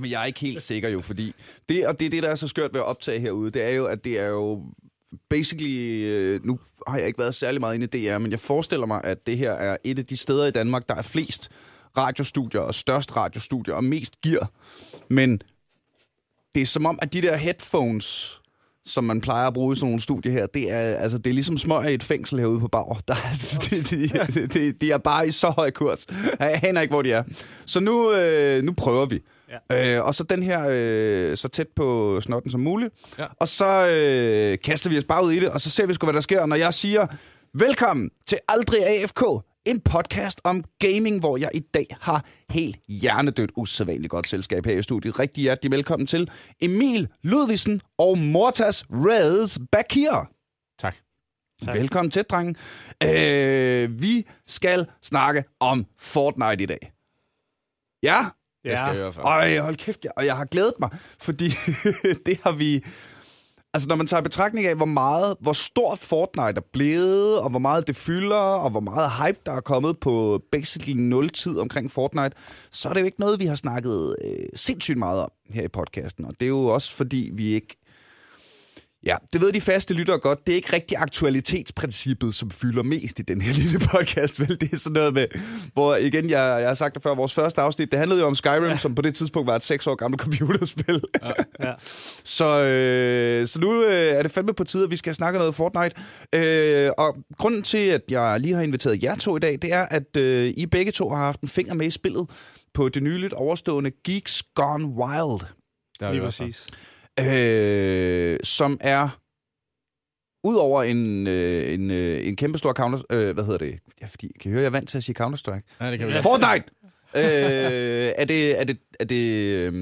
Jamen, jeg er ikke helt sikker jo, fordi det, og det er det, der er så skørt ved at optage herude, det er jo, at det er jo basically, øh, nu har jeg ikke været særlig meget inde i DR, men jeg forestiller mig, at det her er et af de steder i Danmark, der er flest radiostudier og størst radiostudier og mest gear. Men det er som om, at de der headphones, som man plejer at bruge i sådan nogle studier her, det er, altså, det er ligesom smør i et fængsel herude på Bauer. Der, er, de, de, de, de er bare i så høj kurs. Jeg aner ikke, hvor de er. Så nu, øh, nu prøver vi. Ja. Øh, og så den her øh, så tæt på snotten som muligt. Ja. Og så øh, kaster vi os bare ud i det, og så ser vi sgu, hvad der sker. Når jeg siger, velkommen til Aldrig AFK, en podcast om gaming, hvor jeg i dag har helt hjernedødt usædvanligt godt selskab her i studiet. Rigtig hjertelig velkommen til Emil Ludvigsen og Mortas Reds Bakir. Tak. tak. Velkommen til, drengen. Øh, vi skal snakke om Fortnite i dag. Ja? Det skal ja. jeg i hvert fald. Ej, hold kæft, jeg, og jeg har glædet mig, fordi det har vi... Altså, når man tager betragtning af, hvor meget, hvor stort Fortnite er blevet, og hvor meget det fylder, og hvor meget hype, der er kommet på basically nul tid omkring Fortnite, så er det jo ikke noget, vi har snakket øh, sindssygt meget om her i podcasten. Og det er jo også, fordi vi ikke Ja, det ved de faste lyttere godt. Det er ikke rigtig aktualitetsprincippet, som fylder mest i den her lille podcast, vel? Det er sådan noget med, hvor igen, jeg, jeg har sagt det før, vores første afsnit, det handlede jo om Skyrim, ja. som på det tidspunkt var et seks år gammelt computerspil. Ja. ja. så, øh, så nu øh, er det fandme på tide, at vi skal snakke noget Fortnite. Øh, og grunden til, at jeg lige har inviteret jer to i dag, det er, at øh, I begge to har haft en finger med i spillet på det nyligt overstående Geeks Gone Wild. Det er lige præcis øh, som er Udover en, øh, en, øh, en kæmpe stor counter... Øh, hvad hedder det? Ja, fordi, kan I høre, jeg er vant til at sige Counter-Strike? Ja, det kan vi. Fortnite! øh, er det... Er det, er det, øh,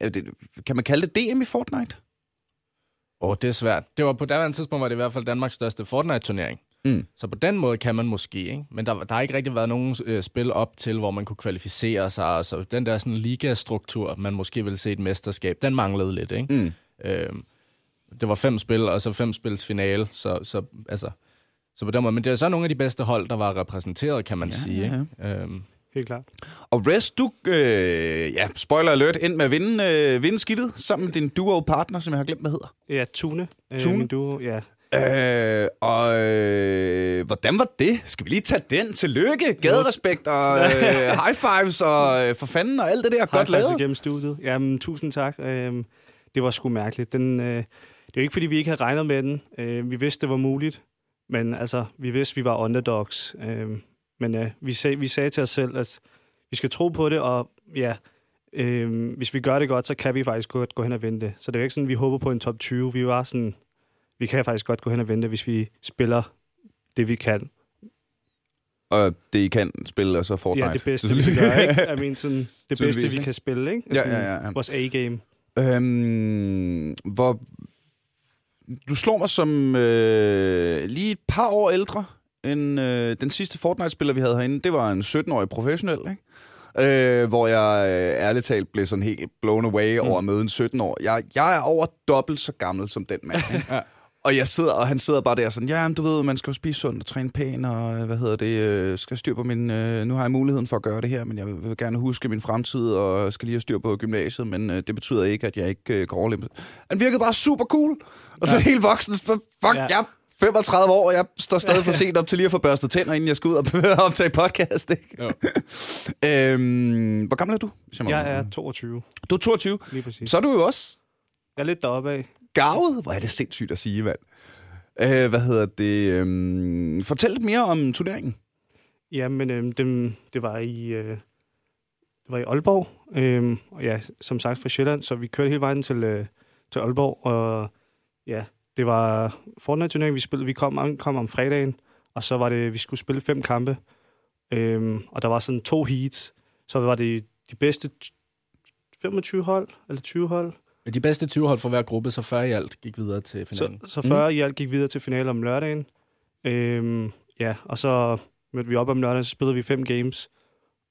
er det kan man kalde det DM i Fortnite? Åh, oh, det er svært. Det var på daværende tidspunkt var det i hvert fald Danmarks største Fortnite-turnering. Mm. Så på den måde kan man måske, ikke? Men der, der har ikke rigtig været nogen øh, spil op til, hvor man kunne kvalificere sig. Så den der sådan ligastruktur, man måske ville se et mesterskab, den manglede lidt, ikke? Mm. Øhm, det var fem spil, og så fem spils finale, så, så, altså, så på den måde. Men det er så nogle af de bedste hold, der var repræsenteret, kan man ja, sige. Ja, ja. Ikke? Øhm, Helt klart. Og Rest, du, øh, ja, spoiler alert, ind med at vinde, øh, vinde skidtet sammen med din duo-partner, som jeg har glemt, hvad hedder. Ja, Tune. Øh, Tune? Øh, min duo, ja. Øh, og øh, hvordan var det? Skal vi lige tage den? Tillykke, gaderespekt og øh, high fives og øh, for fanden og alt det der. High godt lavet. gennem studiet. Jamen, tusind tak. Øh, det var sgu mærkeligt. Den, øh, det er jo ikke, fordi vi ikke havde regnet med den. Øh, vi vidste, det var muligt. Men altså, vi vidste, vi var underdogs. Øh, men øh, vi, sag, vi sagde til os selv, at vi skal tro på det, og ja, øh, hvis vi gør det godt, så kan vi faktisk godt gå hen og vinde det. Så det er jo ikke sådan, vi håber på en top 20. Vi var sådan, vi kan faktisk godt gå hen og vente, hvis vi spiller det, vi kan. Og det, I kan spille, og så Fortnite. Ja, det bedste, vi kan gøre, ikke? I mean, sådan, det bedste, vi kan spille, ikke? Sådan, ja, ja, ja. Vores A-game. Øhm, hvor... Du slår mig som øh, lige et par år ældre end øh, den sidste Fortnite-spiller, vi havde herinde. Det var en 17-årig professionel, ikke? øh, hvor jeg øh, ærligt talt blev sådan helt blown away mm. over at møde en 17-år. Jeg, jeg er over dobbelt så gammel som den mand. ja. Og jeg sidder, og han sidder bare der sådan, ja, du ved, man skal jo spise sundt og træne pænt, og hvad hedder det, øh, skal styr på min, øh, nu har jeg muligheden for at gøre det her, men jeg vil gerne huske min fremtid, og skal lige have styr på gymnasiet, men øh, det betyder ikke, at jeg ikke øh, kan overleve. Han virkede bare super cool, og så ja. helt voksen, fuck, ja. jeg 35 år, og jeg står stadig for sent op til lige at få børstet tænder, inden jeg skal ud og optage podcast, ikke? Jo. øhm, hvor gammel er du? Jeg er 22. Du er 22? Lige præcis. Så er du jo også... Jeg er lidt deroppe af. Gavet? Hvor er det sindssygt at sige, mand. Øh, hvad hedder det? Øhm, fortæl lidt mere om turneringen. Jamen, øhm, det, det var i... Øh, det var i Aalborg, øhm, og ja, som sagt fra Sjælland, så vi kørte hele vejen til, øh, til Aalborg, og ja, det var Fortnite-turneringen, vi spillede. Vi kom, kom om fredagen, og så var det, vi skulle spille fem kampe. Øhm, og der var sådan to heats. Så var det de bedste 25 hold, eller 20 hold. De bedste 20 hold for hver gruppe, så 40 i alt gik videre til finalen. Så, så 40 mm. i alt gik videre til finalen om lørdagen. Øhm, ja, og så mødte vi op om lørdagen, så spillede vi fem games.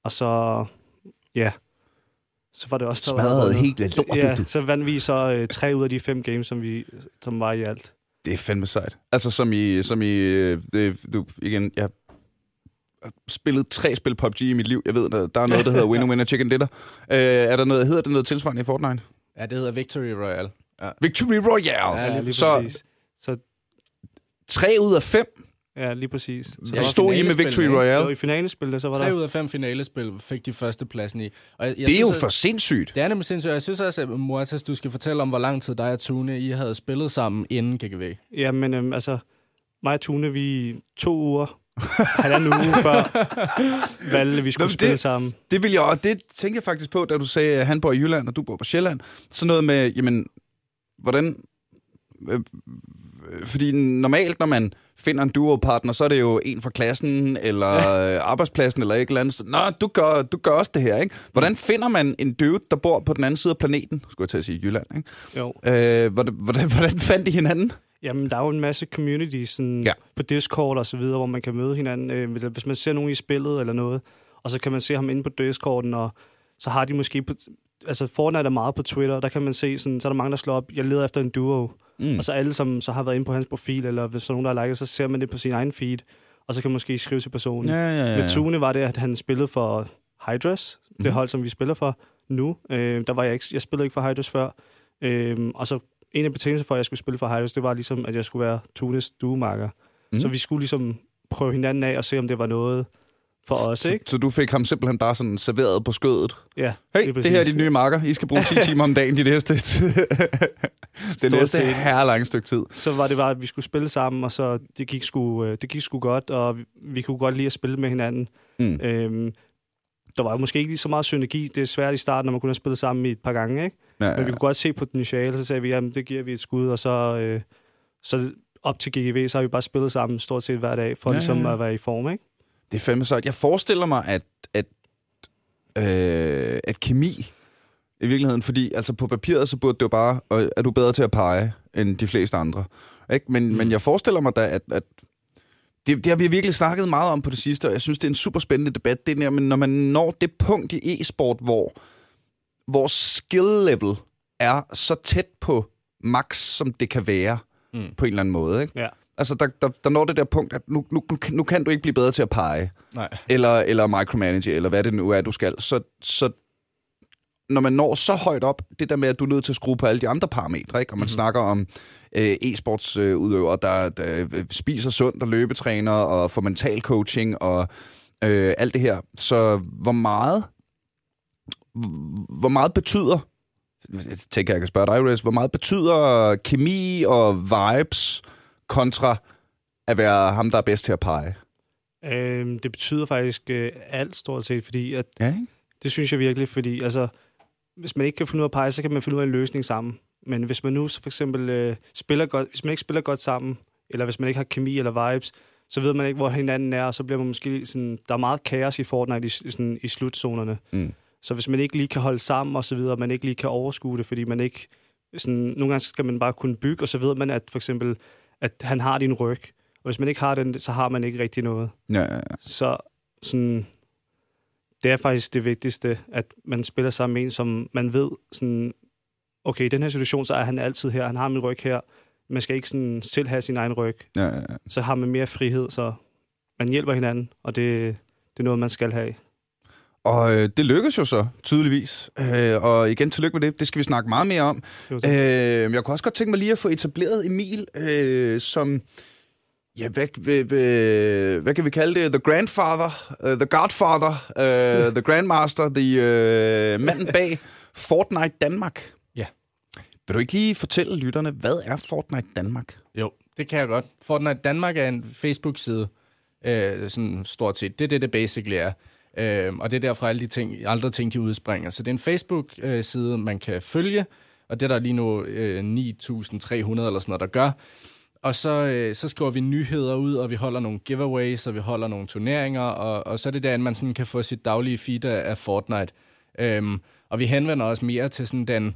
Og så, ja, så var det også... Smadret helt lortet, Ja, så vandt vi så øh, tre ud af de fem games, som, vi, som var i alt. Det er fandme sejt. Altså som i... Som i øh, det, du, igen, jeg spillet tre spil PUBG i mit liv. Jeg ved, der, der er noget, der hedder Winner Winner Chicken Dinner. Øh, er der noget, hedder det noget tilsvarende i Fortnite? Ja, det hedder Victory Royale. Ja. Victory Royale! Ja, lige så præcis. Så, tre ud af fem ja, lige præcis. Så ja, stod I med Victory Royale. og i finalespillet, så var Tre der... ud af fem finalespil fik de første pladsen i. Og jeg, jeg Det er jo synes, for at- sindssygt. Det er nemlig sindssygt. Jeg synes også, at Moatas, du skal fortælle om, hvor lang tid dig og Tune, I havde spillet sammen inden GGV. Ja, men øhm, altså, mig og Tune, vi to uger, halvanden uge før valgte, vi skulle Nå, spille det- sammen. Det vil jeg, og det tænker jeg faktisk på, da du sagde, at han bor i Jylland, og du bor på Sjælland. Sådan noget med, jamen, hvordan... Øh, øh, fordi normalt, når man finder en duo-partner, så er det jo en fra klassen, eller øh, arbejdspladsen, eller et eller andet. Nå, du gør, du gør også det her, ikke? Hvordan finder man en dude, der bor på den anden side af planeten? Skulle jeg til at sige Jylland, ikke? Jo. Øh, hvordan, hvordan fandt de hinanden? Jamen, der er jo en masse communities sådan, Ja. ja. på Discord og så videre, hvor man kan møde hinanden. Øh, hvis- man ser nogen i spillet eller noget, og så kan man se ham inde på Discorden, og så har de måske... På, altså, Fortnite er meget på Twitter, der kan man se, sådan, så er der mange, der slår op, jeg leder efter en duo. Mm. Mm. Og så alle, som så har været inde på hans profil, eller hvis der er nogen, der har liket, så ser man det på sin egen feed, og så kan man måske skrive til personen. Ja, ja, ja. Med Tune var det, at han spillede for Hydras, det Mhm. hold, som vi spiller for nu. Øh, der var jeg ikke, jeg spillede ikke for Hydras før. Øh, og så en af betingelserne for, at jeg skulle spille for Hydras, det var ligesom, at jeg skulle være Tunes duemarker. Mm. Så vi skulle ligesom prøve hinanden af og se, om det var noget for os, så, ikke? så du fik ham simpelthen bare sådan serveret på skødet? Ja, Hey, lige det her er de nye marker. I skal bruge 10 timer om dagen de næste, det næste her lange stykke tid. Så var det bare, at vi skulle spille sammen, og så det gik sgu, øh, det gik sgu godt, og vi, vi kunne godt lide at spille med hinanden. Mm. Øhm, der var måske ikke lige så meget synergi. Det er svært i starten, når man kun har spillet sammen i et par gange, ikke? Ja, Men vi kunne godt se potentiale, så sagde vi, jamen det giver vi et skud, og så, øh, så op til GGV, så har vi bare spillet sammen stort set hver dag, for Ja, ja, ligesom ja, ja. at være i form, ikke? Det er fandme sejt. Jeg forestiller mig, at, at, øh, at kemi i virkeligheden, fordi altså på papiret, så burde det jo bare, og er du bedre til at pege end de fleste andre. Ikke? Men, mm. men jeg forestiller mig da, at, at det, det har vi virkelig snakket meget om på det sidste, og jeg synes, det er en super spændende debat, det der, men når man når det punkt i e-sport, hvor, hvor skill level er så tæt på max, som det kan være, Mm. på en eller anden måde. Ikke? Ja. Altså, der, der, der når det der punkt, at nu, nu, nu, kan- du ikke blive bedre til at pege Nej. eller, eller micromanage, eller hvad det nu er, du skal. Så, så når man når så højt op, det der med, at du er nødt til at skrue på alle de andre parametre, ikke? og man mm-hmm. snakker om øh, e-sportsudøvere, der, der øh, spiser sundt og løbetræner, og får mental coaching, og øh, alt det her. Så hvor meget, hvor meget betyder, jeg tænker, jeg kan spørge dig, Rez, hvor meget betyder kemi og vibes kontra at være ham, der er bedst til at pege? Øhm, det betyder faktisk øh, alt stort set, fordi at, Ja, ikke? det synes jeg virkelig, fordi altså, hvis man ikke kan finde ud af at pege, så kan man finde ud af en løsning sammen. Men hvis man nu så for eksempel øh, spiller godt, hvis man ikke spiller godt sammen, eller hvis man ikke har kemi eller vibes, så ved man ikke, hvor hinanden er, og så bliver man måske sådan, der er meget kaos i Fortnite i, sådan, i slutzonerne. Mm. Så hvis man ikke lige kan holde sammen og så videre, man ikke lige kan overskue det, fordi man ikke... Sådan, nogle gange skal man bare kunne bygge, og så ved man, at for eksempel, at han har din ryg. Og hvis man ikke har den, så har man ikke rigtig noget. Ja, ja, ja. Så sådan, det er faktisk det vigtigste, at man spiller sammen med en, som man ved, sådan, okay, i den her situation, så er han altid her, han har min ryg her. Man skal ikke sådan selv have sin egen ryg. ja, ja. Så har man mere frihed, så man hjælper hinanden, og det, det er noget, man skal have. Og øh, det lykkes jo så, tydeligvis. Øh, og igen, tillykke med det. Det skal vi snakke meget mere om. Øh, jeg kunne også godt tænke mig lige at få etableret Emil øh, som... Ja, hvad, hvad, hvad, hvad kan vi kalde det? The grandfather, uh, the godfather, uh, the grandmaster, the uh, manden bag Fortnite Danmark. Ja. Vil du ikke lige fortælle lytterne, hvad er Fortnite Danmark? Jo, det kan jeg godt. Fortnite Danmark er en Facebook-side, øh, sådan stort set. Det er det, det basically er. Øh, og det er derfra alle de ting, andre ting, de udspringer. Så det er en Facebook-side, øh, man kan følge, og det er der lige nu øh, 9.300 eller sådan noget, der gør. Og så, øh, så skriver vi nyheder ud, og vi holder nogle giveaways, og vi holder nogle turneringer, og, og så er det der, man sådan kan få sit daglige feed af, af Fortnite. Øhm, og vi henvender os mere til sådan den,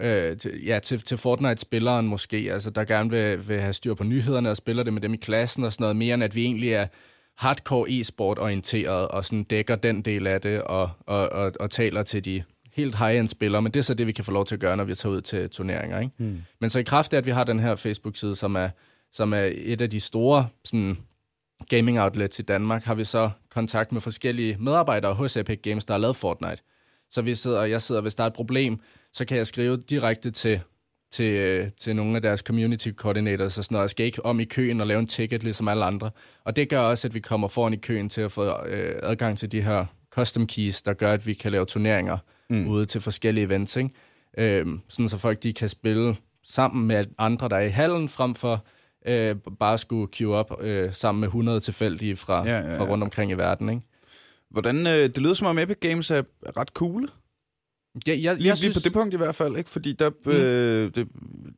øh, til, ja, til, til Fortnite-spilleren måske, altså der gerne vil, vil have styr på nyhederne og spiller det med dem i klassen og sådan noget, mere end at vi egentlig er hardcore e-sport orienteret og sådan dækker den del af det og, og, og, og taler til de helt high-end spillere, men det er så det, vi kan få lov til at gøre, når vi tager ud til turneringer. Ikke? Mm. Men så i kraft af, at vi har den her Facebook-side, som er, som er et af de store sådan, gaming outlets i Danmark, har vi så kontakt med forskellige medarbejdere hos Epic Games, der har lavet Fortnite. Så vi sidder, jeg sidder, hvis der er et problem, så kan jeg skrive direkte til, til, øh, til nogle af deres community coordinators og sådan noget. Jeg skal ikke om i køen og lave en ticket, ligesom alle andre. Og det gør også, at vi kommer foran i køen til at få øh, adgang til de her custom keys, der gør, at vi kan lave turneringer mm. ude til forskellige events. Ikke? Øhm, sådan så folk de kan spille sammen med andre, der er i hallen, frem for øh, bare skulle queue op øh, sammen med 100 tilfældige fra, ja, ja, ja. fra rundt omkring i verden. Ikke? Hvordan, øh, det lyder som om Epic Games er ret cool. Ja, jeg, lige, jeg synes... lige på det punkt i hvert fald, ikke? fordi der, mm. øh, det,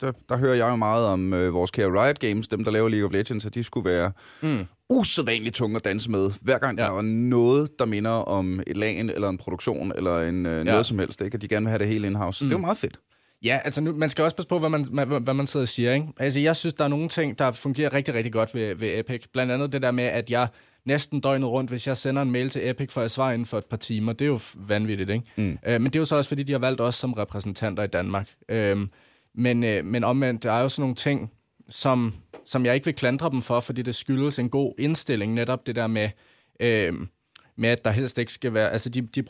der, der hører jeg jo meget om øh, vores kære Riot Games, dem der laver League of Legends, at de skulle være mm. usædvanligt tunge at danse med, hver gang ja. der var noget, der minder om et lagen, eller en produktion, eller en, øh, noget ja. som helst, ikke? at de gerne vil have det hele in-house. Mm. Det er jo meget fedt. Ja, altså nu, man skal også passe på, hvad man, hvad, hvad man sidder og siger. Ikke? Altså, jeg synes, der er nogle ting, der fungerer rigtig, rigtig godt ved, ved Epic. Blandt andet det der med, at jeg næsten døgnet rundt, hvis jeg sender en mail til Epic, for at svare inden for et par timer. Det er jo vanvittigt, ikke? Mm. Øh, men det er jo så også, fordi de har valgt os som repræsentanter i Danmark. Øh, men, øh, men omvendt, der er jo sådan nogle ting, som, som jeg ikke vil klandre dem for, fordi det skyldes en god indstilling, netop det der med... Øh, med, at der helst ikke skal være... Altså, de, de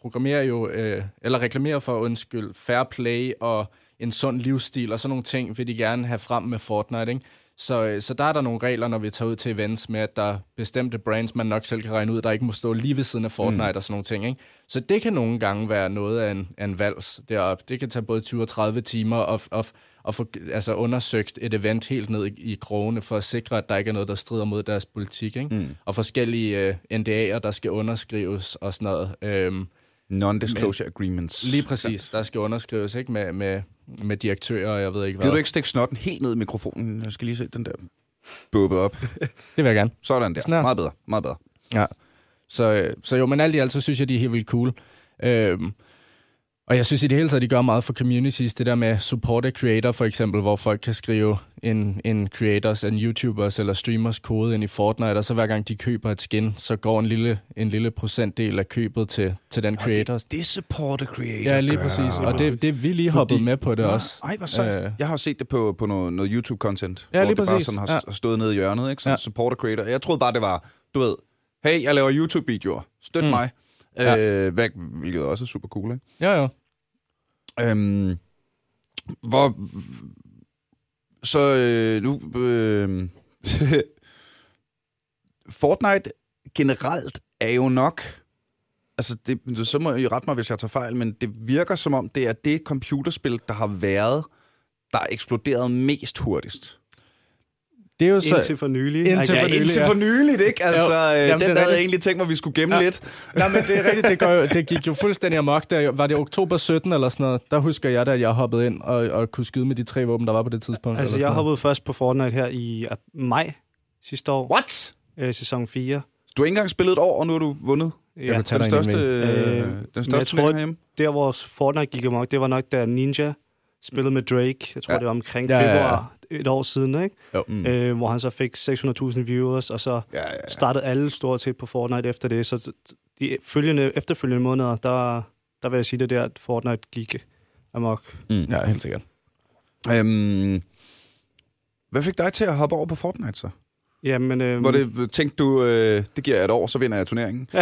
programmerer jo, øh, eller reklamerer for, undskyld, fair play og en sund livsstil og sådan nogle ting, vil de gerne have frem med Fortnite, ikke? Så, øh, så der er der nogle regler, når vi tager ud til events med, at der er bestemte brands, man nok selv kan regne ud, der ikke må stå lige ved siden af Fortnite mm. og sådan nogle ting. Ikke? Så det kan nogle gange være noget af en, af en vals deroppe. Det kan tage både 20 og 30 timer at, at, at få altså undersøgt et event helt ned i, i krogene, for at sikre, at der ikke er noget, der strider mod deres politik. Ikke? Mm. Og forskellige uh, øh, NDA'er, der skal underskrives og sådan noget. Øhm, Non-disclosure men, agreements. Lige præcis, der skal underskrives ikke med, med, med direktører, og jeg ved ikke hvad. Kan du ikke stikke snotten helt ned i mikrofonen? Jeg skal lige se den der bubbe op. det vil jeg gerne. Sådan der. Sådan meget bedre. Meget bedre. Ja. Så, øh, så jo, men alt i alt, så synes jeg, de er helt vildt cool. Øhm, og jeg synes i det hele taget, de gør meget for communities. Det der med support a creator for eksempel, hvor folk kan skrive en, en creators, en YouTubers eller streamers kode ind i Fortnite, og så hver gang de køber et skin, så går en lille, en lille procentdel af købet til, til den creator. Det, det support a creator Ja, lige præcis. Og det, det vi lige hoppet med på det ja, også. Ej, hvor sejt. Øh, jeg har set det på, på noget, noget YouTube-content, ja, hvor lige det præcis. bare sådan har ja. stået nede i hjørnet, ikke? Sådan ja. support a creator. Jeg troede bare, det var, du ved, hey, jeg laver YouTube-videoer, støt mm. mig. Ja. Øh, hvilket også er super cool, ikke? Ja, ja. Øhm, hvor... Så øh, nu... Øh, Fortnite generelt er jo nok... Altså, det, så må I rette mig, hvis jeg tager fejl, men det virker som om, det er det computerspil, der har været, der er eksploderet mest hurtigst. Det er jo så... Indtil for nylig. Indtil ja, for nylig, indtil for nyligt, ikke? Altså, jo, øh, jamen, den havde jeg egentlig tænkt mig, at vi skulle gemme ja. lidt. Nej, men det er rigtigt. Det, jo, det gik jo fuldstændig amok. Der, var det oktober 17 eller sådan noget? Der husker jeg, at jeg hoppede ind og, og kunne skyde med de tre våben, der var på det tidspunkt. Altså, jeg hoppede først på Fortnite her i maj sidste år. What? Øh, sæson 4. Du har ikke engang spillet et år, og nu har du vundet? Ja, den største, øh, den største jeg tror, herhjemme. der hvor Fortnite gik amok, det var nok da Ninja spillede med Drake. Jeg tror, ja. det var omkring ja, februar ja, ja. Et år siden, ikke? Jo. Mm. Øh, hvor han så fik 600.000 viewers, og så ja, ja, ja. startede alle stort set på Fortnite efter det. Så de følgende, efterfølgende måneder, der, der vil jeg sige det der, at Fortnite gik amok. Mm. Ja, helt sikkert. Øhm, hvad fik dig til at hoppe over på Fortnite så? Jamen, øhm... Hvor det, tænkte du, øh, det giver jeg et år, så vinder jeg turneringen?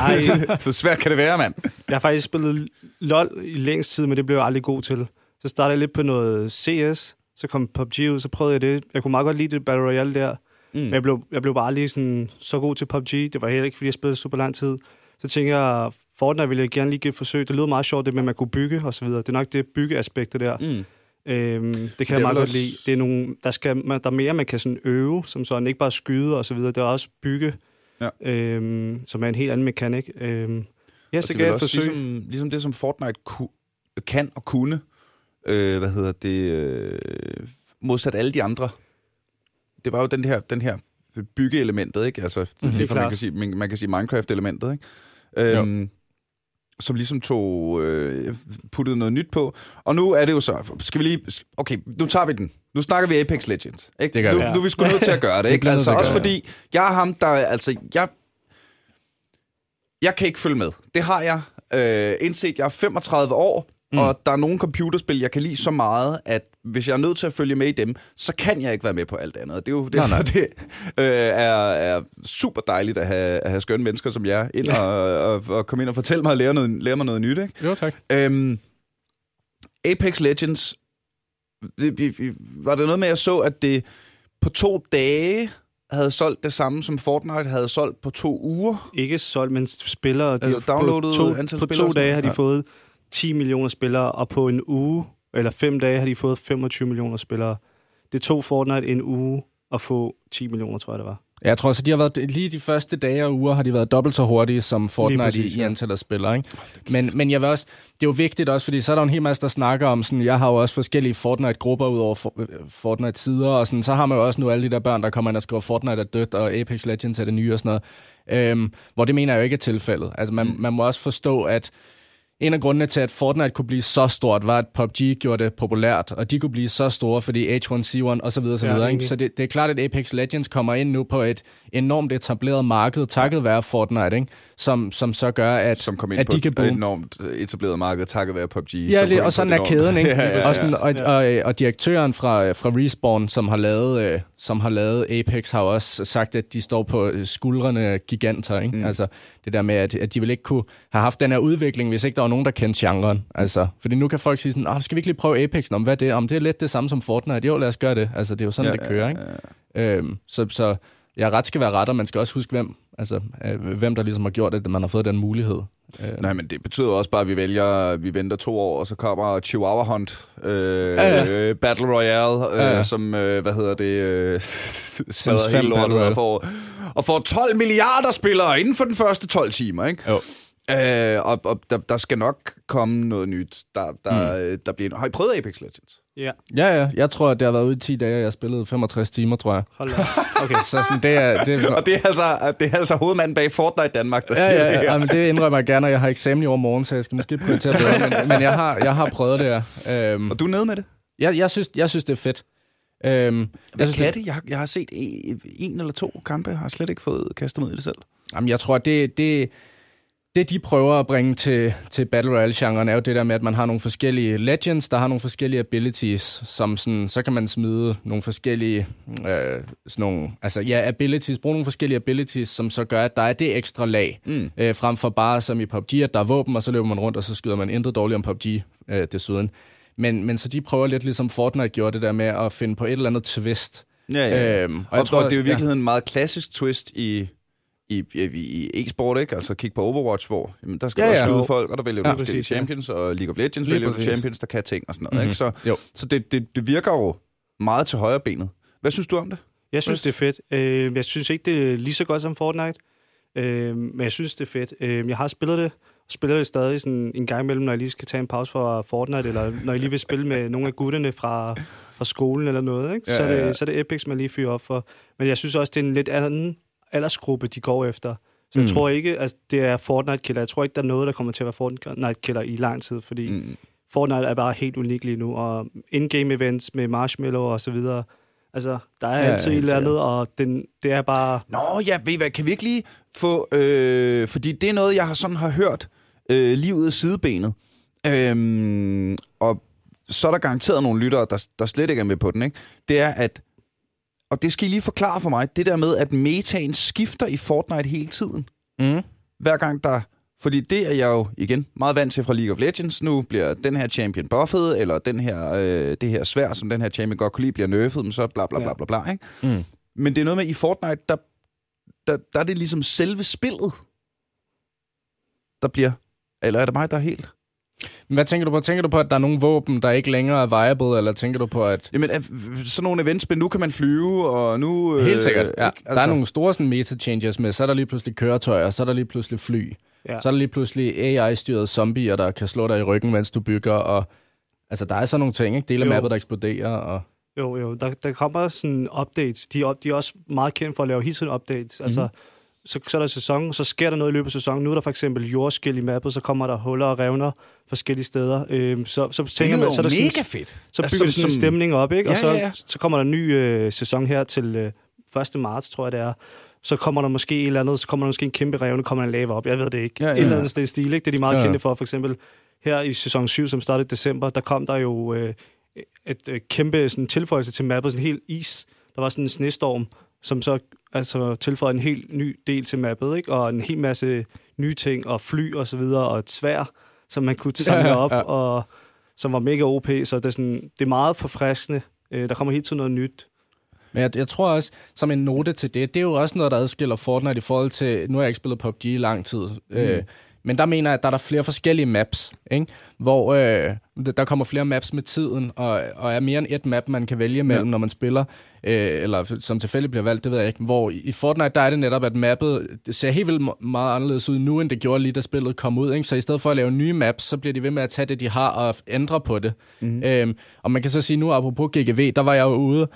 Ej. så svært kan det være, mand. Jeg har faktisk spillet LoL i længst tid, men det blev jeg aldrig god til. Så startede jeg lidt på noget CS, så kom PUBG ud, så prøvede jeg det. Jeg kunne meget godt lide det Battle Royale der, mm. men jeg blev, jeg blev bare lige sådan, så god til PUBG. Det var heller ikke, fordi jeg spillede super lang tid. Så tænkte jeg, Fortnite ville jeg gerne lige give et forsøg. Det lød meget sjovt, det med, at man kunne bygge og så videre. Det er nok det byggeaspektet der. Mm. Øhm, det kan det jeg meget godt lide. Det er nogle, der, skal, man, der er mere, man kan sådan øve, som sådan ikke bare skyde og så videre. Det er også bygge, ja. øhm, som er en helt anden mekanik. Øhm, ja, så kan jeg forsøge. Ligesom, ligesom det, som Fortnite ku, kan og kunne, øh, hvad hedder det, øh, modsat alle de andre. Det var jo den her, den her byggeelementet, ikke? Altså, mm-hmm, lige for man kan, sige, man, man kan sige Minecraft-elementet, ikke? Øhm, som ligesom tog, øh, puttede noget nyt på. Og nu er det jo så, skal vi lige, okay, nu tager vi den. Nu snakker vi Apex Legends. Ikke? Det gør nu, vi. Ja. nu er vi sgu nødt til at gøre det. Ikke? altså, også fordi, jeg er ham, der, altså, jeg, jeg kan ikke følge med. Det har jeg øh, indset. Jeg er 35 år. Mm. Og der er nogle computerspil, jeg kan lide så meget, at hvis jeg er nødt til at følge med i dem, så kan jeg ikke være med på alt andet. Det er jo derfor, det øh, er, er super dejligt at have, at have skønne mennesker som jer ind og, og, og komme ind og fortælle mig og lære, noget, lære mig noget nyt. Ikke? Jo, tak. Øhm, Apex Legends, var det noget med, at jeg så, at det på to dage havde solgt det samme, som Fortnite havde solgt på to uger? Ikke solgt, men spillere. De altså, downloadet på to, på to dage har de ja. fået 10 millioner spillere, og på en uge, eller fem dage, har de fået 25 millioner spillere. Det tog Fortnite en uge at få 10 millioner, tror jeg det var. Jeg tror så, de har været, lige de første dage og uger har de været dobbelt så hurtige som Fortnite præcis, i, i antal af spillere. Ikke? Men, men jeg vil også, det er jo vigtigt også, fordi så er der en hel masse, der snakker om, sådan, jeg har jo også forskellige Fortnite-grupper ud over for, Fortnite-sider, og sådan, så har man jo også nu alle de der børn, der kommer ind og skriver, Fortnite er dødt, og Apex Legends er det nye og sådan noget. Øhm, hvor det mener jeg jo ikke er tilfældet. Altså man, mm. man må også forstå, at en af grundene til, at Fortnite kunne blive så stort, var, at PUBG gjorde det populært, og de kunne blive så store, fordi H1C1 og så videre, så, videre, ja, ikke? så det, det er klart, at Apex Legends kommer ind nu på et enormt etableret marked, takket være Fortnite, ikke? Som, som så gør, at, som kom ind at på de kan boom. et enormt etableret marked, takket være PUBG. Ja, det, og sådan er kæden, ikke? ja, ja, ja. Og, sådan, og, og, og direktøren fra, fra Respawn, som har, lavet, øh, som har lavet Apex, har også sagt, at de står på skuldrene af giganter, ikke? Mm. Altså det der med, at, at de vil ikke kunne have haft den her udvikling, hvis ikke der var nogen, der kendte genren. Altså, fordi nu kan folk sige sådan, oh, skal vi ikke lige prøve Apex? Nå, hvad er det? Om det er lidt det samme som Fortnite. Jo, lad os gøre det. Altså, det er jo sådan, ja, det kører, ikke? Ja, ja. Øhm, så, så ja, ret skal være ret, og man skal også huske, hvem, altså, øh, hvem der ligesom har gjort det, at man har fået den mulighed. Øh. Nej, men det betyder også bare, at vi vælger, vi venter to år, og så kommer Chihuahua Hunt, øh, ja, ja. Battle Royale, øh, ja, ja. som, øh, hvad hedder det, øh, smadrer hele lortet og får, og får 12 milliarder spillere inden for den første 12 timer, ikke? Jo. Øh, og og der, der skal nok komme noget nyt. Der, der, mm. der bliver, har I prøvet Apex Legends? Ja. Ja, ja. Jeg tror, at det har været ude i 10 dage, og jeg spillede 65 timer, tror jeg. Hold da. Okay. Så sådan, det er... Det er... og det er, altså, det er altså hovedmanden bag Fortnite Danmark, der ja, siger ja, det her. Ja, men det indrømmer jeg gerne, og jeg har eksamen i overmorgen, så jeg skal måske prioritere bedre. Men, men jeg, har, jeg har prøvet det her. Um, og du er nede med det? Jeg, jeg, synes, jeg synes, det er fedt. Um, Hvad jeg synes, kan det? Jeg har, jeg har set en eller to kampe, jeg har slet ikke fået kastet mig i det selv. Jamen, jeg tror, at det, det, det, de prøver at bringe til, til Battle Royale-genren, er jo det der med, at man har nogle forskellige legends, der har nogle forskellige abilities, som sådan, så kan man smide nogle forskellige, øh, sådan nogle, altså ja, abilities, bruge nogle forskellige abilities, som så gør, at der er det ekstra lag, mm. øh, frem for bare som i PUBG, at der er våben, og så løber man rundt, og så skyder man intet dårligt om PUBG øh, desuden. Men, men så de prøver lidt ligesom Fortnite gjorde det der med at finde på et eller andet twist. Ja, ja. Øhm, og, og jeg tror, det er jo i virkeligheden ja. en meget klassisk twist i i, i, i e-sport, ikke? Altså kig på Overwatch, hvor jamen, der skal ja, også skyde ja. folk, og der vælger du ja, forskellige champions, og League of Legends Lige vælger præcis. du champions, der kan ting og sådan noget. Mm-hmm. Ikke? Så, jo. så det, det, det virker jo meget til højre benet. Hvad synes du om det? Jeg synes, det er fedt. Øh, jeg synes ikke, det er lige så godt som Fortnite, øh, men jeg synes, det er fedt. Øh, jeg har spillet det, og spiller det stadig sådan en gang imellem, når jeg lige skal tage en pause fra Fortnite, eller når jeg lige vil spille med nogle af gutterne fra, fra skolen eller noget. Ikke? Ja, så, er det, ja, ja. så er det Epics, man lige fyrer op for. Men jeg synes også, det er en lidt anden aldersgruppe, de går efter. Så mm. jeg tror ikke, at det er Fortnite-killer. Jeg tror ikke, der er noget, der kommer til at være Fortnite-killer i lang tid, fordi mm. Fortnite er bare helt unik lige nu, og in-game events med marshmallow og så videre, Altså, der er ja, altid et eller andet, og den, det er bare... Nå, ja, ved I hvad, kan vi ikke lige få... Øh, fordi det er noget, jeg har sådan har hørt øh, lige ud af sidebenet. Øh, og så er der garanteret nogle lyttere, der, der slet ikke er med på den, ikke? Det er, at og det skal I lige forklare for mig, det der med, at metaen skifter i Fortnite hele tiden. Mm. Hver gang der... Fordi det er jeg jo, igen, meget vant til fra League of Legends. Nu bliver den her champion buffet, eller den her, øh, det her svær, som den her champion godt kunne lide, bliver nerfed, men så bla bla bla bla bla, ikke? Mm. Men det er noget med, i Fortnite, der, der, der er det ligesom selve spillet, der bliver... Eller er det mig, der er helt... Hvad tænker du på? Tænker du på, at der er nogle våben, der ikke længere er viable, eller tænker du på, at... Jamen, sådan nogle eventspil, nu kan man flyve, og nu... Helt sikkert, ja. Ikke? Altså... Der er nogle store sådan, meta-changes med, så er der lige pludselig køretøjer, så er der lige pludselig fly. Ja. Så er der lige pludselig AI-styrede zombier, der kan slå dig i ryggen, mens du bygger, og... Altså, der er sådan nogle ting, ikke? Dele af mappet, der eksploderer, og... Jo, jo. Der, der kommer sådan updates. De, de er også meget kendt for at lave hidden updates. Mm-hmm. Altså, så, så er der sæson, så sker der noget i løbet af sæsonen. Nu er der for eksempel jordskæld i mappet, så kommer der huller og revner forskellige steder. Øhm, så, så tænker man, så er der mega sådan, fedt. Så bygger altså, sådan en stemning op, ikke? Ja, og så, ja, ja. så kommer der en ny øh, sæson her til øh, 1. marts, tror jeg det er. Så kommer der måske et eller andet, så kommer der måske en kæmpe revne, kommer en lava op. Jeg ved det ikke. Ja, ja, ja. Et eller andet stil, ikke? Det er de meget ja, ja. kendte for, for eksempel her i sæson 7, som startede i december, der kom der jo øh, et øh, kæmpe sådan, tilføjelse til mappet, sådan en helt is. Der var sådan en snestorm, som så altså, tilføjede en helt ny del til mappet, ikke? og en hel masse nye ting, og fly og så videre, og et svær, som man kunne samle op, ja. og som var mega OP, så det er, sådan, det er meget forfriskende. Øh, der kommer helt til noget nyt. Men jeg, jeg tror også, som en note til det, det er jo også noget, der adskiller Fortnite i forhold til, nu har jeg ikke spillet PUBG i lang tid, mm. øh, men der mener jeg, at der er der flere forskellige maps, ikke? hvor øh, der kommer flere maps med tiden, og, og er mere end et map, man kan vælge mellem, ja. når man spiller, øh, eller som tilfældigt bliver valgt, det ved jeg ikke. Hvor i Fortnite, der er det netop, at mappet det ser helt vildt meget anderledes ud nu, end det gjorde lige da spillet kom ud. Ikke? Så i stedet for at lave nye maps, så bliver de ved med at tage det, de har, og ændre på det. Mm. Øhm, og man kan så sige nu, apropos GGV, der var jeg jo ude,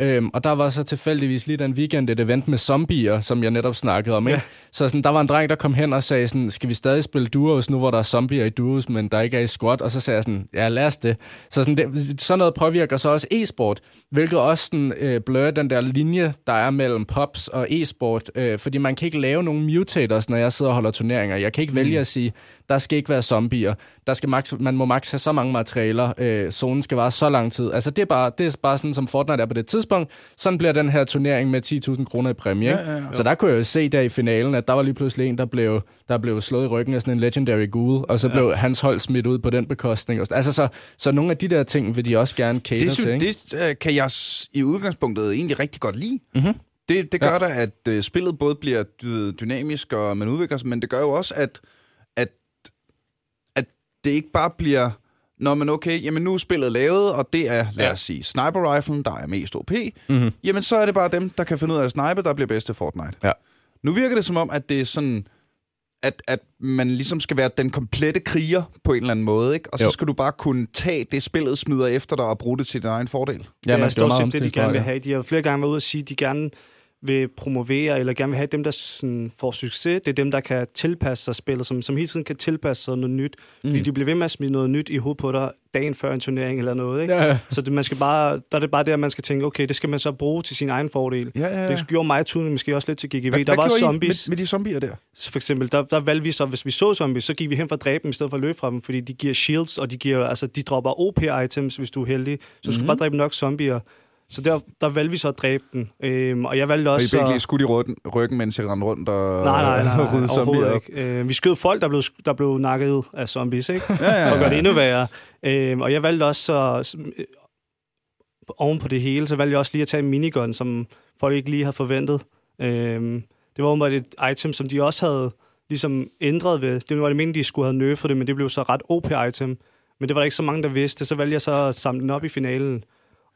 Øhm, og der var så tilfældigvis lige den weekend et event med zombier, som jeg netop snakkede om. Ikke? Ja. Så sådan, der var en dreng, der kom hen og sagde sådan, skal vi stadig spille duos nu, hvor der er zombier i duos, men der ikke er i squad? Og så sagde jeg sådan, ja, lad os det. Så sådan, det, sådan noget påvirker så også e-sport, hvilket også sådan, øh, blør den der linje, der er mellem pops og e-sport. Øh, fordi man kan ikke lave nogen mutators, når jeg sidder og holder turneringer. Jeg kan ikke mm. vælge at sige, der skal ikke være zombier. Der skal max, man må max have så mange materialer. Øh, zonen skal vare så lang tid. Altså, det er, bare, det er bare sådan, som Fortnite er på det tidspunkt. Sådan bliver den her turnering med 10.000 kroner i præmie. Ja, ja, ja. Så der kunne jeg jo se der i finalen, at der var lige pludselig en, der blev, der blev slået i ryggen af sådan en legendary ghoul, og så ja. blev hans hold smidt ud på den bekostning. Altså, så, så nogle af de der ting vil de også gerne cater det, til. Ikke? Det uh, kan jeg i udgangspunktet egentlig rigtig godt lide. Mm-hmm. Det, det gør ja. da, at uh, spillet både bliver dynamisk, og man udvikler sig, men det gør jo også, at det ikke bare bliver, når man okay, jamen nu er spillet lavet, og det er, lad os sige, sniper riflen, der er mest OP, mm-hmm. jamen så er det bare dem, der kan finde ud af at snipe, der bliver bedste Fortnite. Ja. Nu virker det som om, at det er sådan, at, at man ligesom skal være den komplette kriger på en eller anden måde, ikke? Og så jo. skal du bare kunne tage det, spillet smider efter dig og bruge det til din egen fordel. Ja, man skal også det, de gerne vil have. De har flere gange været ude og sige, at de gerne vil promovere, eller gerne vil have dem, der sådan, får succes. Det er dem, der kan tilpasse sig spillet, som, som hele tiden kan tilpasse sig noget nyt. Fordi mm. de bliver ved med at smide noget nyt i hovedet på dig dagen før en turnering eller noget. Ikke? Ja, ja. Så det, man skal bare, der er det bare det, at man skal tænke, okay, det skal man så bruge til sin egen fordel. Ja, ja, ja. Det gjorde mig tunen måske også lidt til GGV. Hvad, der hvad var zombies. Med, med de zombier der? Så for eksempel, der, der valgte vi så, hvis vi så zombies, så gik vi hen for at dræbe dem, i stedet for at løbe fra dem, fordi de giver shields, og de, giver, altså, de dropper OP-items, hvis du er heldig. Så du mm-hmm. skal mhm. bare dræbe nok zombier. Så der, der valgte vi så at dræbe den. Øhm, og jeg valgte også... Og I blev ikke skudt i ryggen, ryggen, mens I rendte rundt og nej, nej, nej, nej, zombier op? Ikke. Øh, vi skød folk, der blev, der blev nakket af zombies, ikke? ja, ja, ja. Og gør det endnu værre. Øhm, og jeg valgte også så... Øh, oven på det hele, så valgte jeg også lige at tage en minigun, som folk ikke lige havde forventet. Øhm, det var åbenbart et item, som de også havde ligesom ændret ved. Det var det meningen, de skulle have for det, men det blev så ret OP-item. Men det var der ikke så mange, der vidste, så valgte jeg så at samle den op i finalen.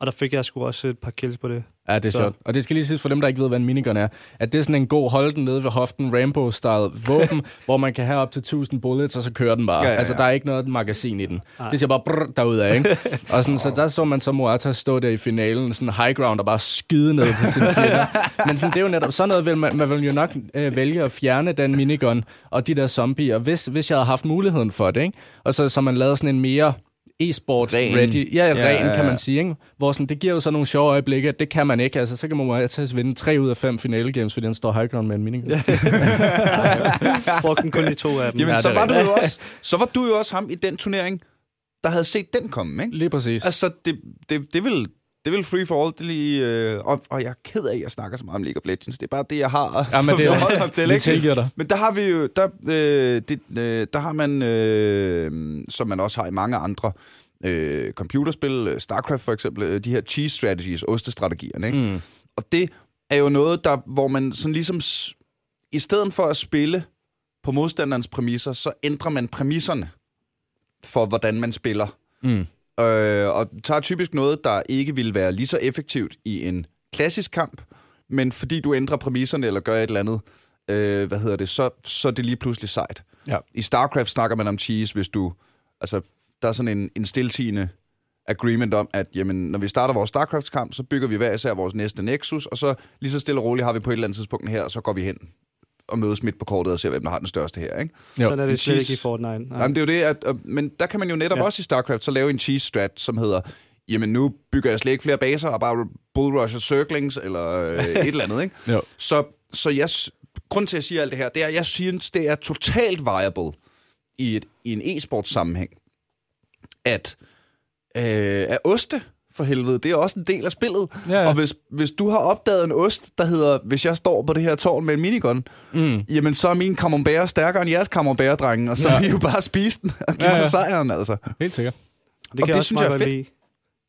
Og der fik jeg sgu også et par kills på det. Ja, det er så. sjovt. Og det skal lige siges for dem, der ikke ved, hvad en minigun er, at det er sådan en god hold den nede ved hoften, Rambo-style våben, hvor man kan have op til 1000 bullets, og så kører den bare. Ja, ja, ja. Altså, der er ikke noget magasin i den. Ej. Det siger bare brrr derudad, ikke? og sådan, så der så man så Morata stå der i finalen, sådan high ground, og bare skyde ned på sin fjender. Men sådan, det er jo netop sådan noget, vil man, man vil jo nok øh, vælge at fjerne den minigun og de der zombier, hvis, hvis jeg havde haft muligheden for det, ikke? Og så, så man lavede sådan en mere e-sport ren. ready. Ja, ja, ren, ja, ja. kan man sige. Ikke? Hvor sådan, det giver jo så nogle sjove øjeblikke, det kan man ikke. Altså, så kan man jo tage vinde tre ud af fem finale games, fordi den står high ground med en mening. Ja. Brugte den kun i to af dem. Jamen, ja, så, var du jo også, så var du jo også ham i den turnering, der havde set den komme, ikke? Lige præcis. Altså, det, det, det vil det vil free for all. Det lige, øh, og, og jeg er ked af, at jeg snakker så meget om League of Legends. Det er bare det, jeg har ja, men det er jo til. Ikke? dig. Men der har vi jo, der, øh, det, øh, der har man, øh, som man også har i mange andre øh, computerspil, øh, StarCraft for eksempel, øh, de her cheese strategies, ostestrategierne. Ikke? Mm. Og det er jo noget, der, hvor man sådan ligesom, i stedet for at spille på modstanderens præmisser, så ændrer man præmisserne for, hvordan man spiller. Mm. Øh, og tager typisk noget, der ikke vil være lige så effektivt i en klassisk kamp, men fordi du ændrer præmisserne eller gør et eller andet, øh, hvad hedder det, så, så er det lige pludselig sejt. Ja. I StarCraft snakker man om cheese, hvis du, altså der er sådan en, en stiltigende agreement om, at jamen, når vi starter vores StarCraft-kamp, så bygger vi hver især vores næste Nexus, og så lige så stille og roligt har vi på et eller andet tidspunkt her, og så går vi hen og mødes midt på kortet og ser, hvem der har den største her. Ikke? Jo. Sådan er det slet ikke i Fortnite. Nej. Jamen, det er jo det, at, at, men der kan man jo netop ja. også i StarCraft så lave en cheese strat, som hedder, jamen nu bygger jeg slet ikke flere baser, og bare bull rush og circlings, eller øh, et eller andet. Ikke? jo. Så, så jeg, grund til, at jeg siger alt det her, det er, at jeg synes, det er totalt viable i, et, i en e-sports sammenhæng, at, øh, at oste for helvede, det er også en del af spillet. Ja, ja. Og hvis, hvis du har opdaget en ost, der hedder, hvis jeg står på det her tårn med en minigun, mm. jamen så er min camembert stærkere end jeres camembert drenge og så ja. vi jo bare spise den og give Ja, ja, mig sejren, altså. Helt sikkert. Det Og kan det også synes jeg meget er lide.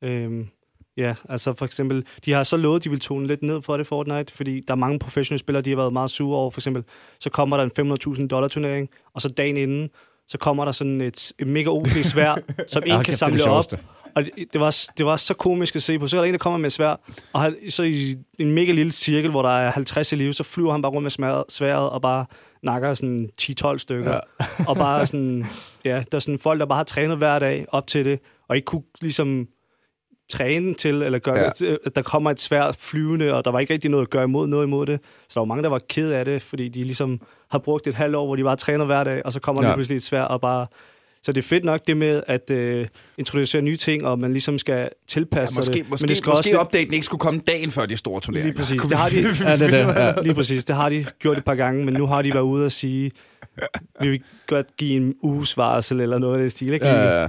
Øhm, ja, altså for eksempel, de har så lovet, de vil tone lidt ned for det Fortnite, fordi der er mange professionelle spillere, de har været meget sure over. For eksempel, så kommer der en 500.000 dollar turnering, og så dagen inden, så kommer der sådan et, et mega OP svær, som en kan samle op. Og det, det, var, det var så komisk at se på. Så er der en, der kommer med svær, og han, så i en mega lille cirkel, hvor der er 50 i live, så flyver han bare rundt med sværet, sværet og bare nakker sådan 10-12 stykker. Ja. og bare sådan, ja, der er sådan folk, der bare har trænet hver dag op til det, og ikke kunne ligesom træne til, eller gøre, Ja. ja. at der kommer et svært flyvende, og der var ikke rigtig noget at gøre imod, noget imod det. Så der var mange, der var ked af det, fordi de ligesom har brugt et halvt år, hvor de bare træner hver dag, og så kommer ja. Der pludselig et svært og bare... Så det er fedt nok det med at øh, introducere nye ting, og man ligesom skal tilpasse Ja, måske det. måske, det skal måske lidt- updaten ikke skulle komme dagen før de store turneringer. Lige præcis. Det har de, Ja, det det. Ja. lige præcis. Det har de gjort et par gange, men nu har de været ude og sige, vi vil godt give en uges varsel eller noget af det stil. Ikke? Ja, ja, ja.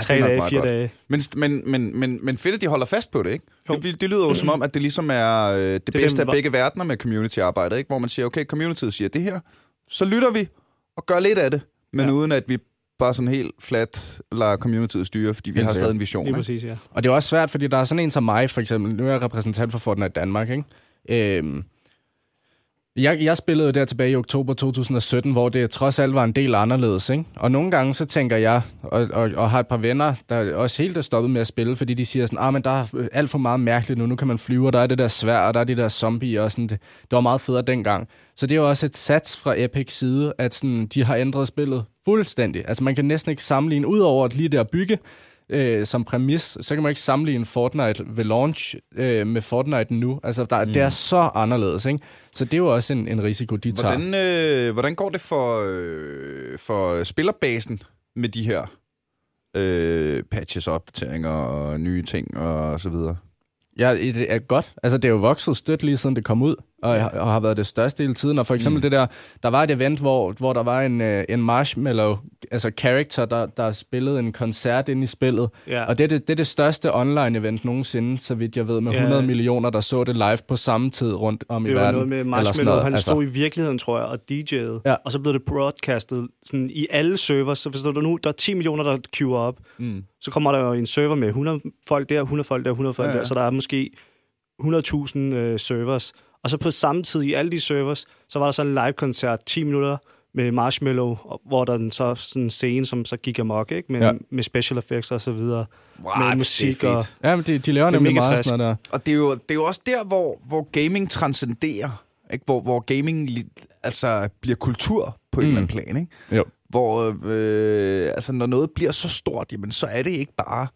Tre dage, fire godt. dage. Men, men, men, men, men fedt, at de holder fast på det, ikke? Jo. Det, det lyder jo som om, at det ligesom er øh, det, det bedste dem, af begge verdener med community-arbejdet, ikke? Hvor man siger, okay, communityet siger det her, så lytter vi og gør lidt af det, men. Ja. uden at vi bare sådan helt flat lader communityet styre, fordi vi Helt har stadig en vision. Lige Ikke? præcis, ja. Og det er også svært, fordi der er sådan en som mig, for eksempel. Nu er jeg repræsentant for Fortnite Danmark, ikke? Øhm, jeg, jeg spillede jo der tilbage i oktober 2017, hvor det trods alt var en del anderledes, ikke? Og nogle gange så tænker jeg, og, og, og har et par venner, der også helt er stoppet med at spille, fordi de siger sådan, ah, men der er øh, alt for meget mærkeligt nu, nu kan man flyve, og der er det der svær, og der er de der zombier, og sådan, det, det var meget federe dengang. Så det er jo også et sats fra Epic side, at sådan, de har ændret spillet fuldstændig. Altså man kan næsten ikke sammenligne, ud over at lige der bygge, øh, som præmis, så kan man ikke sammenligne Fortnite ved launch øh, med Fortnite nu. Altså, der, mm. det er så anderledes, ikke? Så det er jo også en, en risiko, de tager. Hvordan, øh, hvordan går det for, øh, for spillerbasen med de her øh, patches, opdateringer og nye ting og så videre? Ja, det er godt. Altså, det er jo vokset stødt lige siden det kom ud, og, ja. og har været det største hele tiden. Og for eksempel mm. det der, der var et event, hvor, hvor der var en, øh, en marshmallow, altså character, der, der spillede en koncert ind i spillet. Ja. Og det er det, det er det største online-event nogensinde, så vidt jeg ved, med Ja. 100 millioner, der så det live på samme tid rundt om i Det var verden. noget med Marshmallow, noget. han Altså, stod i virkeligheden, tror jeg, og DJ'ede. Ja. Og så blev det broadcastet sådan, i alle servers. Så forstår du nu, der er 10 millioner, der queuer op. Mm. Så kommer der jo en server med 100 folk der, 100 folk der, 100 folk ja. der. Så der er måske 100.000 øh, servers. Og så på samme tid i alle de servers, så var der så en live-koncert, 10 minutter med Marshmallow, og- hvor der er den så sådan en scene, som så gik amok, ikke? Men, Ja. med special effects og så videre. What? med musik det er og... Ja, men de, de laver Det er nemlig meget frisk. sådan noget der. Og det er jo, det er jo også der, hvor, hvor gaming transcenderer. Ikke? Hvor, hvor gaming altså, bliver kultur på mm. en Mm. eller anden plan. Ikke? Jo. Hvor øh, altså, når noget bliver så stort, jamen, så er det ikke bare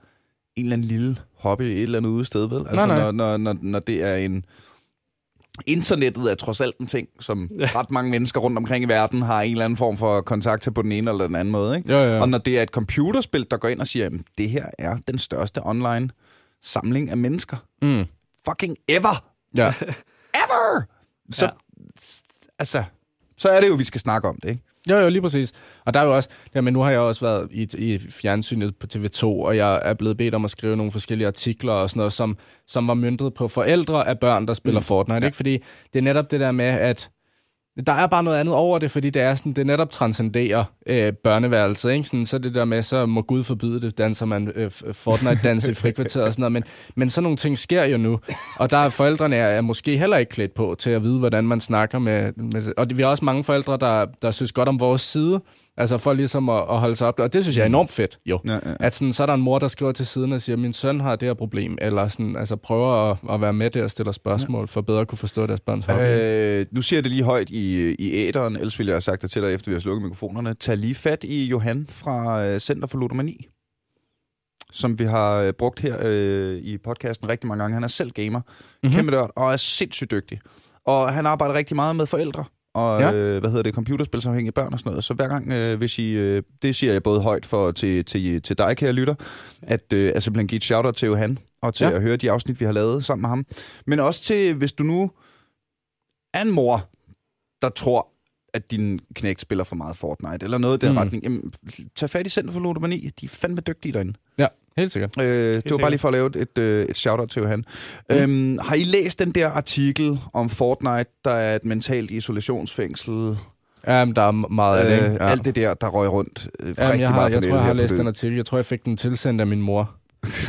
en eller anden lille hobby et eller andet ude sted, vel? Altså, Nej, nej. Når, når, når, når det er en... Internettet er trods alt en ting, som Ja. ret mange mennesker rundt omkring i verden har en eller anden form for kontakt til på den ene eller den anden måde. Ikke? Jo, jo. Og når det er et computerspil, der går ind og siger, at det her er den største online samling af mennesker. Mm. Fucking ever! Ja. Ever! Så, ja. Ja. altså, så er det jo, vi skal snakke om det, ikke? Jo, jo, lige præcis. Og der er jo også, ja, men nu har jeg også været i, i fjernsynet på TV2, og jeg er blevet bedt om at skrive nogle forskellige artikler og sådan noget, som, som var møntet på forældre af børn, der spiller mm. Fortnite. Ja. Ikke? Fordi det er netop det der med, at der er bare noget andet over det, fordi det er sådan, det netop transcenderer øh, børneværelset, ikke? Sådan, så det der med, så må Gud forbyde det, danser man øh, Fortnite-dans i frikvarteret og sådan noget, men, men sådan nogle ting sker jo nu, og der er forældrene er, er måske heller ikke klædt på til at vide, hvordan man snakker med, med og vi har også mange forældre, der, der synes godt om vores side, altså for ligesom at, at holde sig op, og det synes jeg er enormt fedt, jo. Ja, ja. At sådan, så er der en mor, der skriver til siden og siger, min søn har det her problem, eller sådan, altså prøver at, at være med der og stille spørgsmål, for bedre at kunne forstå deres børns hobby. Øh, nu siger jeg det lige højt i, i æderen, ellers ville jeg have sagt det til dig, efter vi har slukket mikrofonerne. Tag lige fat i Johan fra øh, Center for Ludomani, som vi har øh, brugt her øh, i podcasten rigtig mange gange. Han er selv gamer, mm-hmm. kæmpe nørd, og er sindssygt dygtig. Og han arbejder rigtig meget med forældre, og Ja. øh, hvad hedder det, computerspilsafhængige børn og sådan noget. Så hver gang, øh, hvis I, øh, det siger jeg både højt for til, til, til dig, kære lytter, at øh, at simpelthen give et shout-out til Johan, og til Ja. at høre de afsnit, vi har lavet sammen med ham. Men også til, hvis du nu er en mor, der tror, at din knægt spiller for meget Fortnite, eller noget i den mm. retning, jamen, tag fat i Center for Ludomani. De er fandme dygtige derinde. Ja, helt sikkert. Øh, det var sikkert. bare lige for at lave et, et, et shout-out til Johan. Mm. Øhm, har I læst den der artikel om Fortnite, der er et mentalt isolationsfængsel? Jamen, der er meget af det, Øh, ikke? Alt det der, der røg rundt øh, Jamen, rigtig jeg, har, meget jeg tror, jeg har læst det. den artikel. Jeg tror, jeg fik den tilsendt af min mor.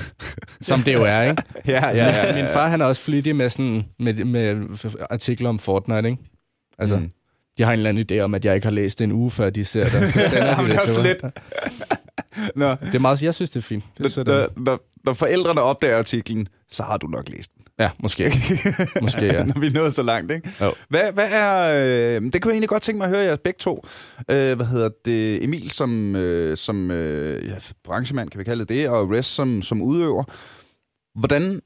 Som det jo er, ikke? Ja, ja, ja. Min far, han er også flittig med, sådan, med, med artikler om Fortnite, ikke? Altså, Mm. de har en eller anden idé om, at jeg ikke har læst det en uge, før de ser det. Så sender de det er til mig. Nå, Det er meget, jeg synes, det er fint. Det er når, når, når forældrene opdager artiklen, så har du nok læst den. Ja, måske. måske, ja. når vi nået så langt, ikke? Jo. Hvad, hvad er... Øh, det kunne jeg egentlig godt tænke mig at høre jeres begge to. Øh, hvad hedder det? Emil som, øh, som øh, ja, branchemand, kan vi kalde det det, og Rest som, som udøver. Hvordan,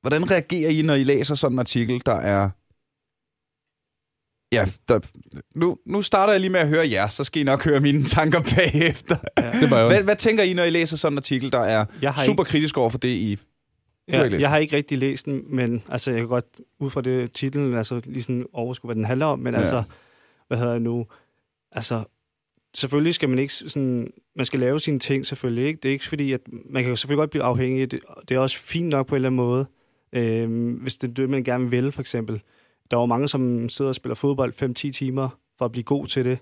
hvordan reagerer I, når I læser sådan en artikel, der er... Ja, der, nu, nu starter jeg lige med at høre jer, så skal I nok høre mine tanker bagefter. Ja. Det var. Hvad, hvad tænker I, når I læser sådan en artikel, der er super kritisk over for det, I... Ja, ikke jeg har ikke rigtig læst den, men altså, jeg kan godt ud fra det titlen, altså lige sådan overskue, hvad den handler om, men Ja. altså, hvad hedder det nu, altså, selvfølgelig skal man ikke sådan, man skal lave sine ting selvfølgelig, ikke? Det er ikke fordi, at man kan selvfølgelig godt blive afhængig, det, det er også fint nok på en eller anden måde, øhm, hvis det er det, man gerne vil, for eksempel. Der er jo mange, som sidder og spiller fodbold 5-10 timer for at blive god til det.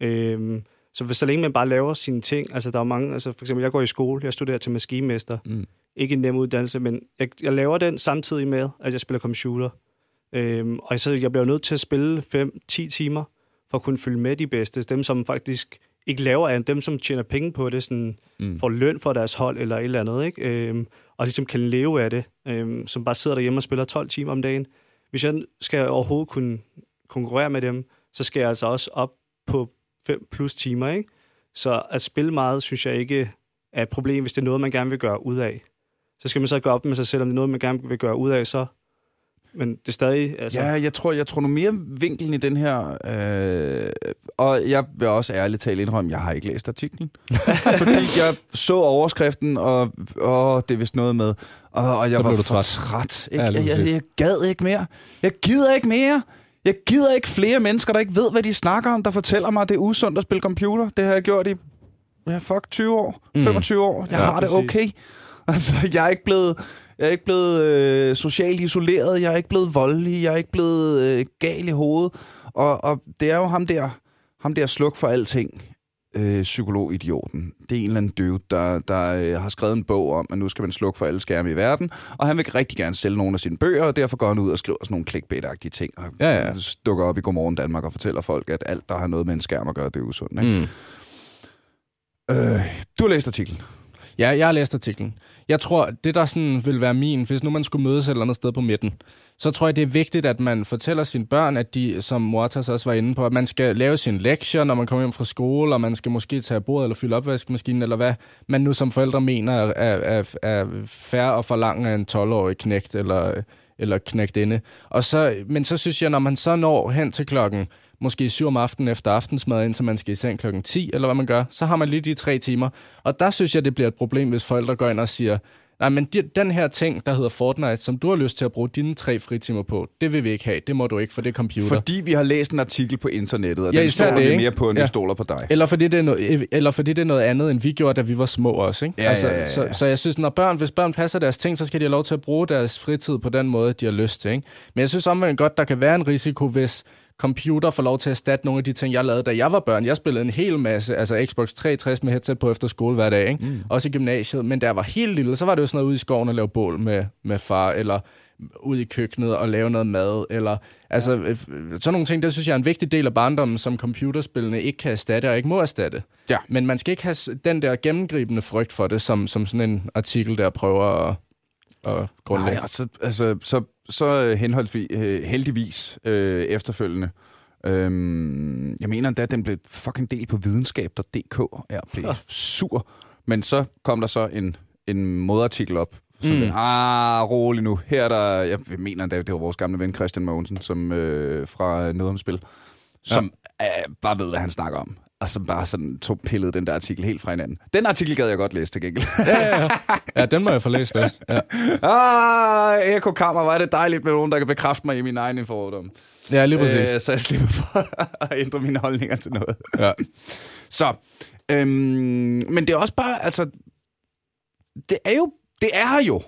Øhm, så hvis så længe man bare laver sine ting, altså der er mange, altså for eksempel, jeg går i skole, jeg studerer til maskinmester, Mm. ikke en nem uddannelse, men jeg, jeg laver den samtidig med, at jeg spiller computer. Øhm, og så jeg bliver nødt til at spille 5-10 timer, for at kunne følge med de bedste. Dem, som faktisk ikke laver andet, dem, som tjener penge på det, sådan, Mm. får løn for deres hold eller et eller andet, ikke? Øhm, og ligesom kan leve af det, øhm, som bare sidder derhjemme og spiller 12 timer om dagen. Hvis jeg skal overhovedet kunne konkurrere med dem, så skal jeg altså også op på 5 plus timer, ikke? Så at spille meget, synes jeg ikke er et problem, hvis det er noget, man gerne vil gøre ud af. Så skal man så gå op med sig selv, om det er noget, man gerne vil gøre ud af, så... Men det er stadig... Altså, Ja, jeg tror, jeg tror nu mere vinkelen i den her, øh, og jeg vil også ærligt tale indrømme, jeg har ikke læst artiklen, fordi jeg så overskriften, og, og det er vist noget med, og, og jeg Så var du træt. træt. Ikke? Ja, jeg, jeg, jeg gad ikke mere. Jeg gider ikke mere. Jeg gider ikke flere mennesker, der ikke ved, hvad de snakker om, der fortæller mig, at det er usundt at spille computer. Det har jeg gjort i ja, fuck, 20 år, Mm. 25 år. Jeg Ja, har det præcis. okay. Altså, jeg er ikke blevet, jeg er ikke blevet øh, socialt isoleret, jeg er ikke blevet voldelig, jeg er ikke blevet øh, gal i hovedet. Og, og det er jo ham der, ham der sluk for alting, øh, psykologidioten. Det er en eller anden dude, der, der øh, har skrevet en bog om, at nu skal man slukke for alle skærme i verden. Og han vil rigtig gerne sælge nogle af sine bøger, og derfor går han ud og skriver sådan nogle clickbait-agtige ting. Og Ja, ja. dukker op i Godmorgen Danmark og fortæller folk, at alt, der har noget med en skærm at gøre, det er usundt. Ikke? Mm. Øh, du har læst artiklen. Ja, jeg har læst artiklen. Jeg tror, det der sådan vil være min, hvis nu man skulle mødes et eller andet sted på midten, så tror jeg, det er vigtigt, at man fortæller sine børn, at de, som Mortas også var inde på, at man skal lave sin lektier, når man kommer hjem fra skole, og man skal måske tage bordet eller fylde opvaskemaskinen, eller hvad man nu som forældre mener er, er, er, er færre og forlange af en 12-årig knægt eller, eller knægtinde. Og så, men så synes jeg, når man så når hen til klokken måske 7 om aftenen efter aftensmad, indtil man skal i seng klokken 10, eller hvad man gør, så har man lige de tre timer. Og der synes jeg, det bliver et problem, hvis forældre går ind og siger, nej, men de, den her ting, der hedder Fortnite, som du har lyst til at bruge dine tre fritimer på, det vil vi ikke have. Det må du ikke, for det er computer. Fordi vi har læst en artikel på internettet, og Ja, den stoler det, vi ikke? mere på, end Ja. vi stoler på dig. Eller fordi, det er noget, eller fordi det er noget andet, end vi gjorde, da vi var små også. Ikke? Ja, altså, ja, ja, ja. Så, så jeg synes, når børn, hvis børn passer deres ting, så skal de have lov til at bruge deres fritid på den måde, de har lyst til. Ikke? Men jeg synes omvendt godt, der kan være en risiko, hvis computer får lov til at erstatte nogle af de ting, jeg lavede, da jeg var børn. Jeg spillede en hel masse, altså Xbox 360 med headset på efter skole hver dag, ikke? Mm. også i gymnasiet. Men da jeg var helt lille, så var det jo sådan noget ude i skoven at lave bål med, med far, eller ud i køkkenet og lave noget mad, eller altså øh, sådan nogle ting, det synes jeg er en vigtig del af barndommen, som computerspillene ikke kan erstatte og ikke må erstatte. Ja. Men man skal ikke have den der gennemgribende frygt for det, som, som sådan en artikel der prøver at, at grundlægge. Nej, altså, altså så, så henholdsvis øh, heldigvis øh, efterfølgende. Øhm, jeg mener endda, at den blev fucking delt på videnskab.dk, og jeg blev sur. Men så kom der så en, en modartikel op, som Mm. mm. ah, rolig nu. Her er der, jeg mener endda, det var vores gamle ven Christian Mogensen, som, øh, fra Noget om Spil, som ja. øh, bare ved, hvad han snakker om. Og så bare sådan tog pillet den der artikel helt fra hinanden. Den artikel gad jeg godt læse til gengæld. Ja, ja, ja. ja den må jeg få læst også. Ja, ah, Eko Kammer, hvor er det dejligt med nogen, der kan bekræfte mig i min egen fordom. ja lige præcis. Øh, så jeg slipper for at ændre mine holdninger til noget. Ja. Så, øhm, men det er også bare, altså, det er jo, det er her jo,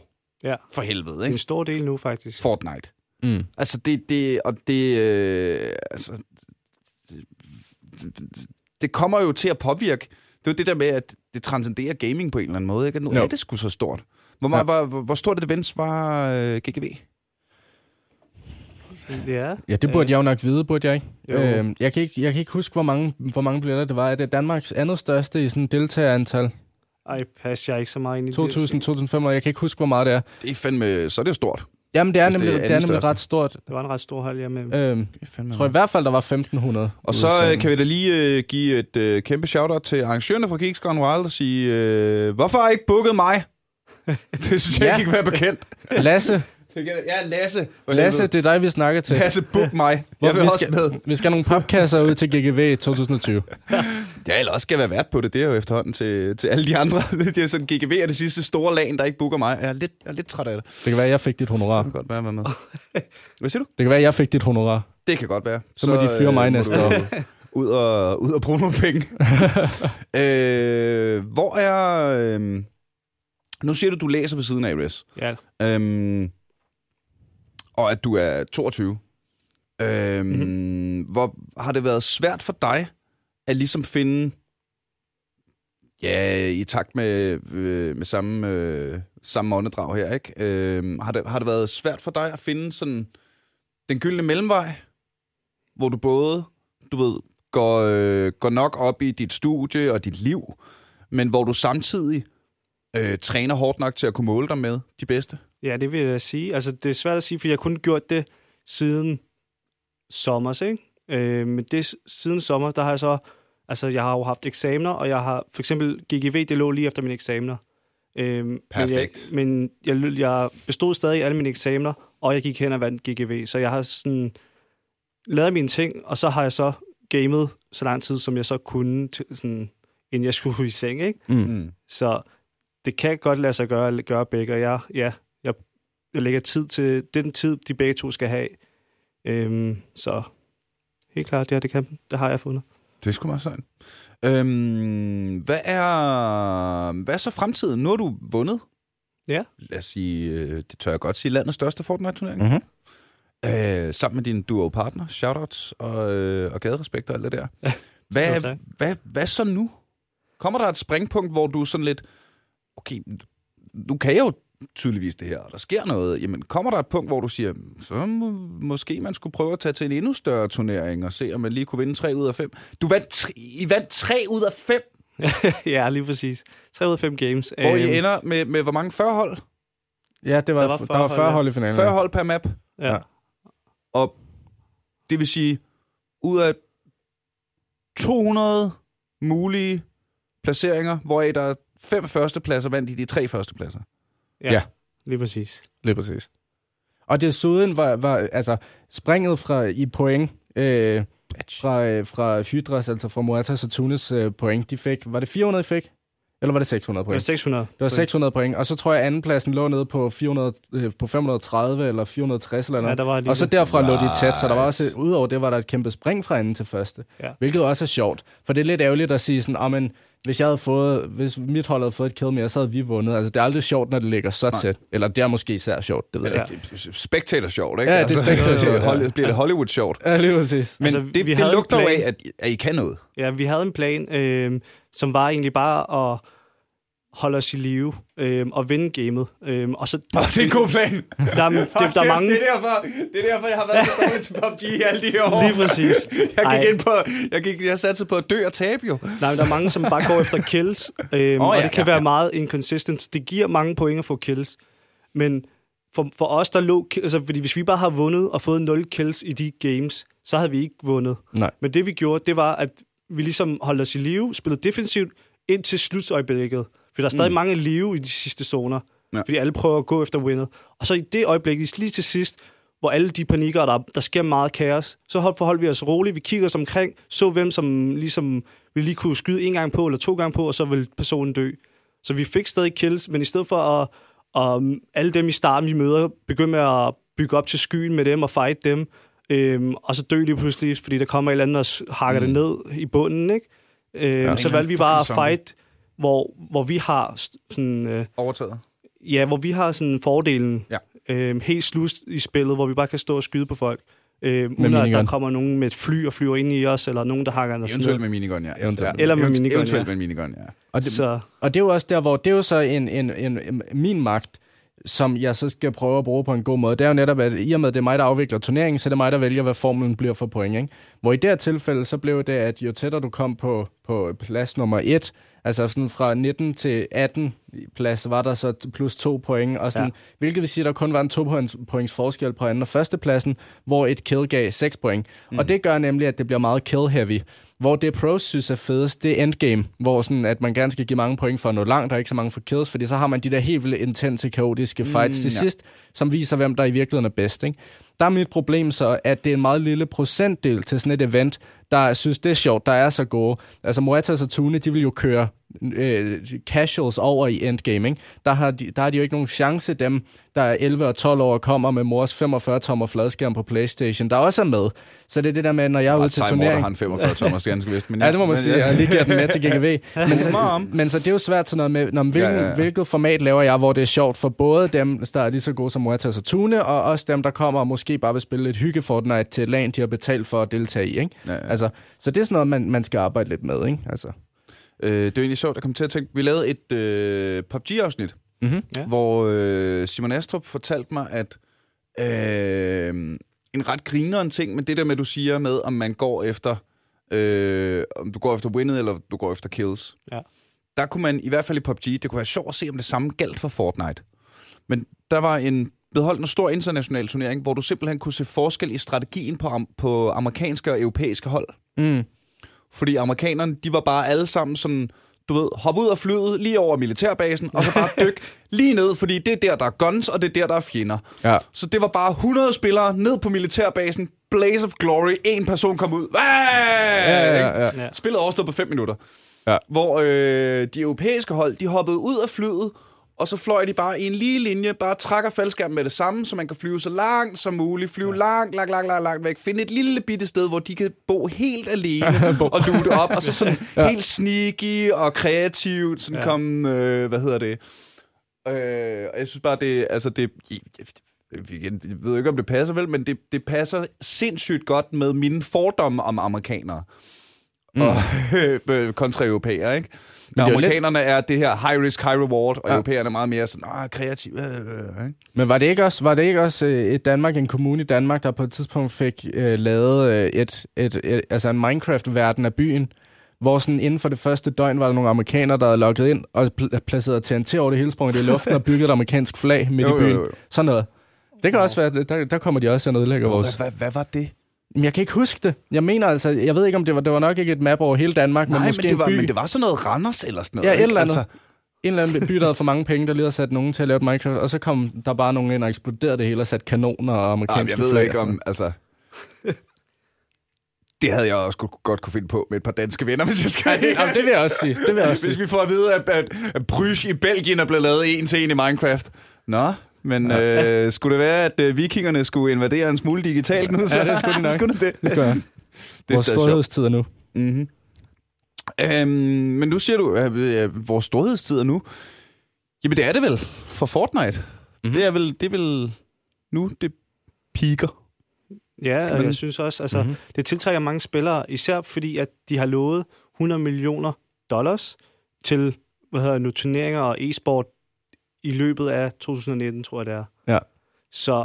Ja, for helvede, en ikke? stor del nu, faktisk. Fortnite. Mm. Altså, det, det, og det, øh, altså, det, det kommer jo til at påvirke, det er jo det der med, at det transcenderer gaming på en eller anden måde, ikke? Nu Jo. er det sgu så stort. Hvor, meget, hvor, hvor, hvor stort et event var øh, GGV? Ja. Ja, det burde jeg jo nok vide, burde jeg ikke? Jo. Øhm, jeg, kan ikke jeg kan ikke huske, hvor mange, hvor mange billetter det var. Er det Danmarks andet største i sådan deltagerantal? Ej, pas, jeg er ikke så meget ind i 2.000, 2.500, jeg kan ikke huske, hvor meget det er. Det er fandme, så er det stort. Jamen, det er Hvis det nemlig, er det er nemlig ret stort. Det var en ret stor hold, jeg med. Øhm, jeg tror i hvert fald, der var 1.500. Og så øh, kan vi da lige øh, give et øh, kæmpe shout-out til arrangørerne fra Geeks Gone Wild og sige, øh, hvorfor har I ikke booket mig? det synes jeg Ja. ikke kan være bekendt. Lasse, Ja, Lasse. Lasse, det er dig, vi snakker til. Lasse, book mig. Hvor Jeg vil vi, også skal, med. vi skal have nogle papkasser ud til GGV i 2020. Ja, eller også skal være vært på det. Det er jo efterhånden til, til alle de andre. det er sådan, GGV er det sidste store lag, der ikke booker mig. Jeg er lidt, jeg er lidt træt af det. Det kan være, at jeg fik dit honorar. Det kan godt være, med. Hvad siger du? Det kan være, at jeg fik dit honorar. Det kan godt være. Så må de fyre mig må næste år. Ud og, ud og bruge nogle penge. øh, hvor er... Øh, nu siger du, du læser ved siden af, Res. Ja, Øhm, og at du er 22. Øhm, Mhm. mm-hmm. Hvor har det været svært for dig at ligesom finde, ja, i takt med, øh, med samme, øh, samme åndedrag her, ikke? Øhm, har, det, har det været svært for dig at finde sådan den gyldne mellemvej, hvor du både, du ved, går, øh, går nok op i dit studie og dit liv, men hvor du samtidig øh, træner hårdt nok til at kunne måle dig med de bedste? Ja, det vil jeg da sige. Altså, det er svært at sige, for jeg har kun gjort det siden sommer, ikke? Øh, men det, siden sommer, der har jeg så... Altså, jeg har jo haft eksamener, og jeg har... For eksempel GGV, det lå lige efter mine eksamener. Øh, Perfekt. Men, jeg, men jeg, jeg bestod stadig alle mine eksamener, og jeg gik hen og vandt GGV. Så jeg har sådan lavet mine ting, og så har jeg så gamet så lang tid, som jeg så kunne, til, sådan, inden jeg skulle i seng, ikke? Mm. Mm. Så det kan godt lade sig gøre, gøre begge, og jeg, ja, lægger tid til den tid, de begge to skal have. Øhm, så helt klart, ja, det, kan, det har jeg fundet. Det sgu meget sejt. Øhm, hvad, er, hvad er så fremtiden? Nu har du vundet. Ja. Lad os sige, øh, det tør jeg godt sige, landets største Fortnite-turnering. Mm-hmm. Øh, sammen med din duo-partner, shoutouts og, øh, og gaderespekt og alt det der. Hvad, tak. hvad, hvad så nu? Kommer der et springpunkt, hvor du sådan lidt, okay, nu kan jeg jo tydeligvis det her, og der sker noget. Jamen, kommer der et punkt, hvor du siger, så må, måske man skulle prøve at tage til en endnu større turnering og se, om man lige kunne vinde 3 ud af 5. Du vandt, tre- I vandt 3 ud af 5, ja, lige præcis. 3 ud af 5 games. hvor Øhm, I ender med, med hvor mange? 40 hold? Ja, det var, Der var var, der var 40 40 hold, hold i finalen. 40 hold per map. Ja. Ja. Og det vil sige, ud af 200 mulige placeringer, hvoraf der er fem førstepladser, vandt I de tre førstepladser. Ja, Ja. lige præcis. Lige præcis. Og desuden var, var altså springet fra i point øh, fra, øh, fra Hydras, altså fra Moatas og Tunis øh, point, de fik, var det 400 I fik? Eller var det 600 Det var point? 600. Det var 600 point, og så tror jeg andenpladsen lå nede på, 400, øh, på 530 eller 460 eller Ja, noget. der var lige og så derfra lå de tæt, så der var også, udover det var der et kæmpe spring fra anden til første. Ja. Hvilket også er sjovt, for det er lidt ærgerligt at sige sådan, oh, men, hvis, jeg havde fået, hvis mit hold havde fået et kill mere, så havde vi vundet. Altså, det er aldrig sjovt, når det ligger så Nej. tæt. Eller det er måske især sjovt, det ved jeg Ja. Det er sjovt, ikke? Ja, det er spectator sjovt, ja. Bliver det Hollywood sjovt. Ja, lige præcis. Men Altså, altså, vi det, det lugter jo af, at, at I kan noget. Ja, vi havde en plan, øh, som var egentlig bare at holde os i live øh, og vinde gamet. Øh, og så, Oh, det er en god plan. der, er- det, der er mange... Det er, derfor, det er derfor, jeg har været så dårlig til PUBG i alle de her år. Lige præcis. Jeg Ej. gik ind på, jeg, gik, jeg satte på at dø og tabe jo. Nej, men der er mange, som bare går efter kills, Åh, oh, ja, og det kan ja, være ja. meget inconsistent. Det giver mange point at få kills, men for, for os, der lå... Altså, fordi hvis vi bare har vundet og fået 0 kills i de games, så havde vi ikke vundet. Nej. Men det, vi gjorde, det var, at vi ligesom holdt os i live, spillede defensivt ind til slutsøjeblikket. For der er stadig mm. mange live i de sidste zoner, Ja. fordi alle prøver at gå efter winnet. Og så i det øjeblik, lige til sidst, hvor alle de panikker, der, der sker meget kaos, så hold, forholdt vi os roligt, vi kigger os omkring, så hvem som ligesom vi lige kunne skyde en gang på, eller to gange på, og så vil personen dø. Så vi fik stadig kills, men i stedet for at, at alle dem i starten, vi møder, begynde med at bygge op til skyen med dem og fight dem, øhm, og så dø de pludselig, fordi der kommer et eller andet og hakker mm. det ned i bunden, ikke? Øhm, ja, så valgte vi bare at fight, hvor, hvor vi har sådan... Øh, Overtaget? Ja, hvor vi har sådan fordelen ja. øhm, helt slut i spillet, hvor vi bare kan stå og skyde på folk. Øh, uden at der kommer nogen med et fly og flyver ind i os, eller nogen, der hakker os Eventuelt med minigun, ja. Eventuelt. Eller med minigun, Eventuelt ja. med minigun, ja. Og det, så. og det er jo også der, hvor det er jo så en, en, en, en min magt, som jeg så skal prøve at bruge på en god måde. Det er jo netop, at i og med, at det er mig, der afvikler turneringen, så er det mig, der vælger, hvad formlen bliver for point. Ikke? Hvor i det her tilfælde, så blev det, at jo tættere du kom på, på plads nummer 1, Altså sådan fra 19 til 18 plads var der så plus to point, og sådan, ja. hvilket vil sige, at der kun var en to points, points forskel på anden og førstepladsen, hvor et kill gav 6 point. Mm. Og det gør nemlig, at det bliver meget kill-heavy. Hvor det pros synes er fedest, det er endgame, hvor sådan, at man gerne skal give mange point for at nå langt, og ikke så mange for kills, fordi så har man de der helt vildt intense, kaotiske fights mm, til ja. sidst, som viser, hvem der i virkeligheden er bedst. Ikke? Der er mit problem så, at det er en meget lille procentdel til sådan et event, der synes, det er sjovt, der er så gode. Altså Moetas og Tune, de vil jo køre øh, casuals over i endgame. Ikke? Der, har de, der har de jo ikke nogen chance, dem, der er 11 og 12 år, kommer med mors 45-tommer fladskærm på Playstation, der også er med. Så det er det der med, når jeg er ude til turnering... har en 45-tommer ganske vist. Men ja, ja, det må man men, sige. Jeg lige giver den med til GGV. Men, så, men så det er jo svært sådan noget med, når, hvilken, ja, ja, ja. hvilket format laver jeg, hvor det er sjovt for både dem, der er lige så gode som Moetas og Tune, og også dem, der kommer og måske bare vil spille lidt hygge Fortnite til et land, de har betalt for at deltage i. Ikke? Ja, ja. Altså, så det er sådan noget, man, man skal arbejde lidt med. Ikke? Altså. Øh, det er egentlig sjovt, jeg kom til at tænke, vi lavede et øh, PUBG-afsnit, mm-hmm. ja. hvor øh, Simon Astrup fortalte mig, at øh, en ret grineren ting, men det der med, du siger med, om man går efter, øh, om du går efter winnet, eller du går efter kills. Ja. Der kunne man, i hvert fald i PUBG, det kunne være sjovt at se, om det samme galt for Fortnite. Men der var en vedholdt en stor international turnering, hvor du simpelthen kunne se forskel i strategien på, på amerikanske og europæiske hold. Mm. Fordi amerikanerne, de var bare alle sammen sådan, du ved, hoppe ud af flyet lige over militærbasen, og så bare dyk lige ned, fordi det er der, der er guns, og det er der, der er fjender. Ja. Så det var bare 100 spillere ned på militærbasen, Blaze of Glory, en person kom ud. Ja, ja, ja, ja. Spillet overstod på 5 minutter. Ja. Hvor øh, de europæiske hold, de hoppede ud af flyet, og så fløj de bare i en lige linje, bare trækker faldskærmen med det samme, så man kan flyve så langt som muligt, flyve ja. langt, langt, langt, langt, langt væk, finde et lille bitte sted, hvor de kan bo helt alene og lute op, og så sådan ja. helt sneaky og kreativt, sådan ja. komme, øh, hvad hedder det, øh, og jeg synes bare, det, altså det, jeg ved ikke, om det passer vel, men det, det passer sindssygt godt med mine fordomme om amerikanere. Mm. Og kontra europæer, ikke? Men amerikanerne lidt... er det her high risk, high reward, og ja. europæerne er meget mere sådan, ah, kreativ. Øh, øh, ikke? Men var det ikke også, var det ikke også øh, et Danmark, en kommune i Danmark, der på et tidspunkt fik øh, lavet øh, et, et, et, altså en Minecraft-verden af byen, hvor sådan inden for det første døgn var der nogle amerikanere, der havde logget ind og pl- placeret TNT over det hele sprunget i luften og bygget et amerikansk flag midt jo, i byen. Jo, jo. Sådan noget. Det kan wow. også være, der, der kommer de også og ødelægger vores... Hvad, hvad, hvad var det? Jeg kan ikke huske det. Jeg mener altså, jeg ved ikke, om det var, det var nok ikke et map over hele Danmark, Nej, men måske men det, var, en by. men det var sådan noget Randers eller sådan noget. Ja, et eller andet. Altså... En eller anden by, der havde for mange penge, der lige havde sat nogen til at lave et Minecraft, og så kom der bare nogen ind og eksploderede det hele og satte kanoner og amerikanske flag. Jeg ved ikke om, altså... Det havde jeg også godt kunne finde på med et par danske venner, hvis jeg skal. Ja, det, det vil jeg også sige. Det vil jeg også hvis sige. vi får at vide, at, at, at Brys i Belgien er blevet lavet en til en i Minecraft. Nå, men ja. øh, skulle det være, at øh, vikingerne skulle invadere en smule digitalt nu? Så ja, det skulle de nok. skulle det. det skulle jeg. Det vores storhedstid er nu. Mm-hmm. Øhm, men nu siger du, at øh, vores storhedstid er nu. Jamen, det er det vel for Fortnite. Mm-hmm. Det er vel, det er vel nu, det piker. Ja, og jeg synes også, altså, mm-hmm. det tiltrækker mange spillere, især fordi, at de har lovet 100 millioner dollars til hvad hedder nu, turneringer og e-sport i løbet af 2019, tror jeg det er. Ja. Så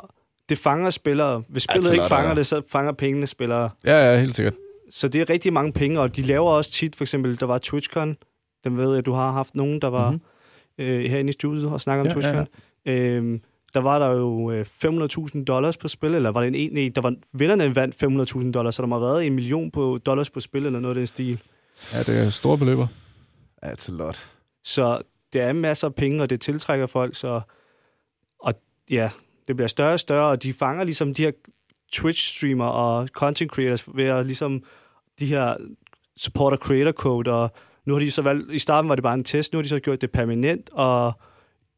det fanger spillere. Hvis spillet ja, ikke fanger ja. det, så fanger pengene spillere. Ja, ja, helt sikkert. Så det er rigtig mange penge, og de laver også tit, for eksempel, der var TwitchCon. Den ved jeg, at du har haft nogen, der var mm-hmm. øh, herinde i studiet og snakker om ja, TwitchCon. Ja, ja. Øhm, der var der jo øh, 500.000 dollars på spil, eller var det en egentlig, der var, vinderne vandt 500.000 dollars, så der må have været en million på dollars på spil, eller noget af den stil. Ja, det er store beløber. That's a lot. Så det er masser af penge, og det tiltrækker folk, så og ja, det bliver større og større, og de fanger ligesom de her Twitch-streamer og content creators ved at ligesom de her supporter creator code, og nu har de så valgt, i starten var det bare en test, nu har de så gjort det permanent, og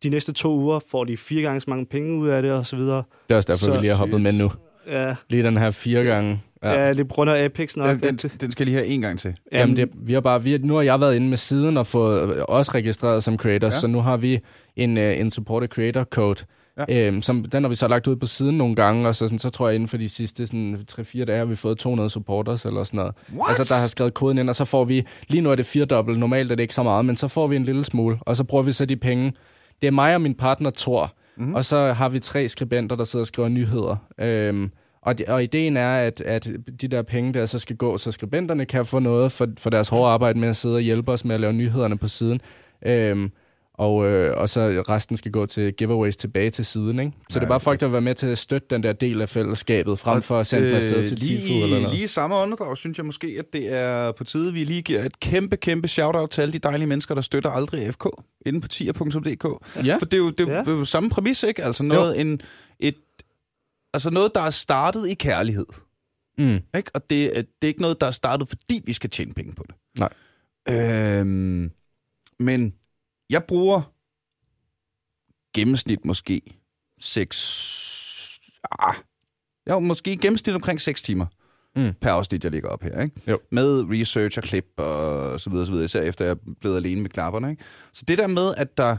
de næste to uger får de fire gange så mange penge ud af det, og så videre. Det er også derfor, så, vi lige har hoppet med nu. Ja. Lige den her fire gange. Ja, ja det er af Apex nok. Den, den, den skal lige have en gang til. Jamen, det, vi har bare, vi, nu har jeg været inde med siden og fået os registreret som creators, ja. så nu har vi en, uh, en supported creator code, Ja. Øhm, som, den har vi så lagt ud på siden nogle gange, og så, sådan, så tror jeg inden for de sidste sådan, 3-4 dage har vi fået 200 supporters eller sådan noget. What? Altså, der har skrevet koden ind, og så får vi, lige nu er det firedobbelt, normalt er det ikke så meget, men så får vi en lille smule, og så bruger vi så de penge. Det er mig og min partner Thor, mm-hmm. og så har vi tre skribenter, der sidder og skriver nyheder. Øhm, og, de, og ideen er, at, at de der penge der så skal gå, så skribenterne kan få noget for, for deres hårde arbejde med at sidde og hjælpe os med at lave nyhederne på siden. Øhm, og, øh, og så resten skal gå til giveaways tilbage til siden. Ikke? Så ja, det er bare folk, der vil være med til at støtte den der del af fællesskabet, frem for at sende øh, afsted til lige, Tifu eller noget. Lige i samme åndedrag synes jeg måske, at det er på tide, vi lige giver et kæmpe, kæmpe shout-out til alle de dejlige mennesker, der støtter aldrig FK inde på tier.dk. Ja. For det er jo, det er jo, ja. samme præmis, ikke? Altså noget, en, et, altså noget, der er startet i kærlighed. Mm. Ikke? Og det, det er ikke noget, der er startet, fordi vi skal tjene penge på det. Nej. Øhm, men jeg bruger gennemsnit måske 6... Ah, jeg måske gennemsnit omkring 6 timer mm. per afsnit, jeg ligger op her. Ikke? Jo. Med research og klip og så videre, så videre, især efter jeg er blevet alene med klapperne. Ikke? Så det der med, at der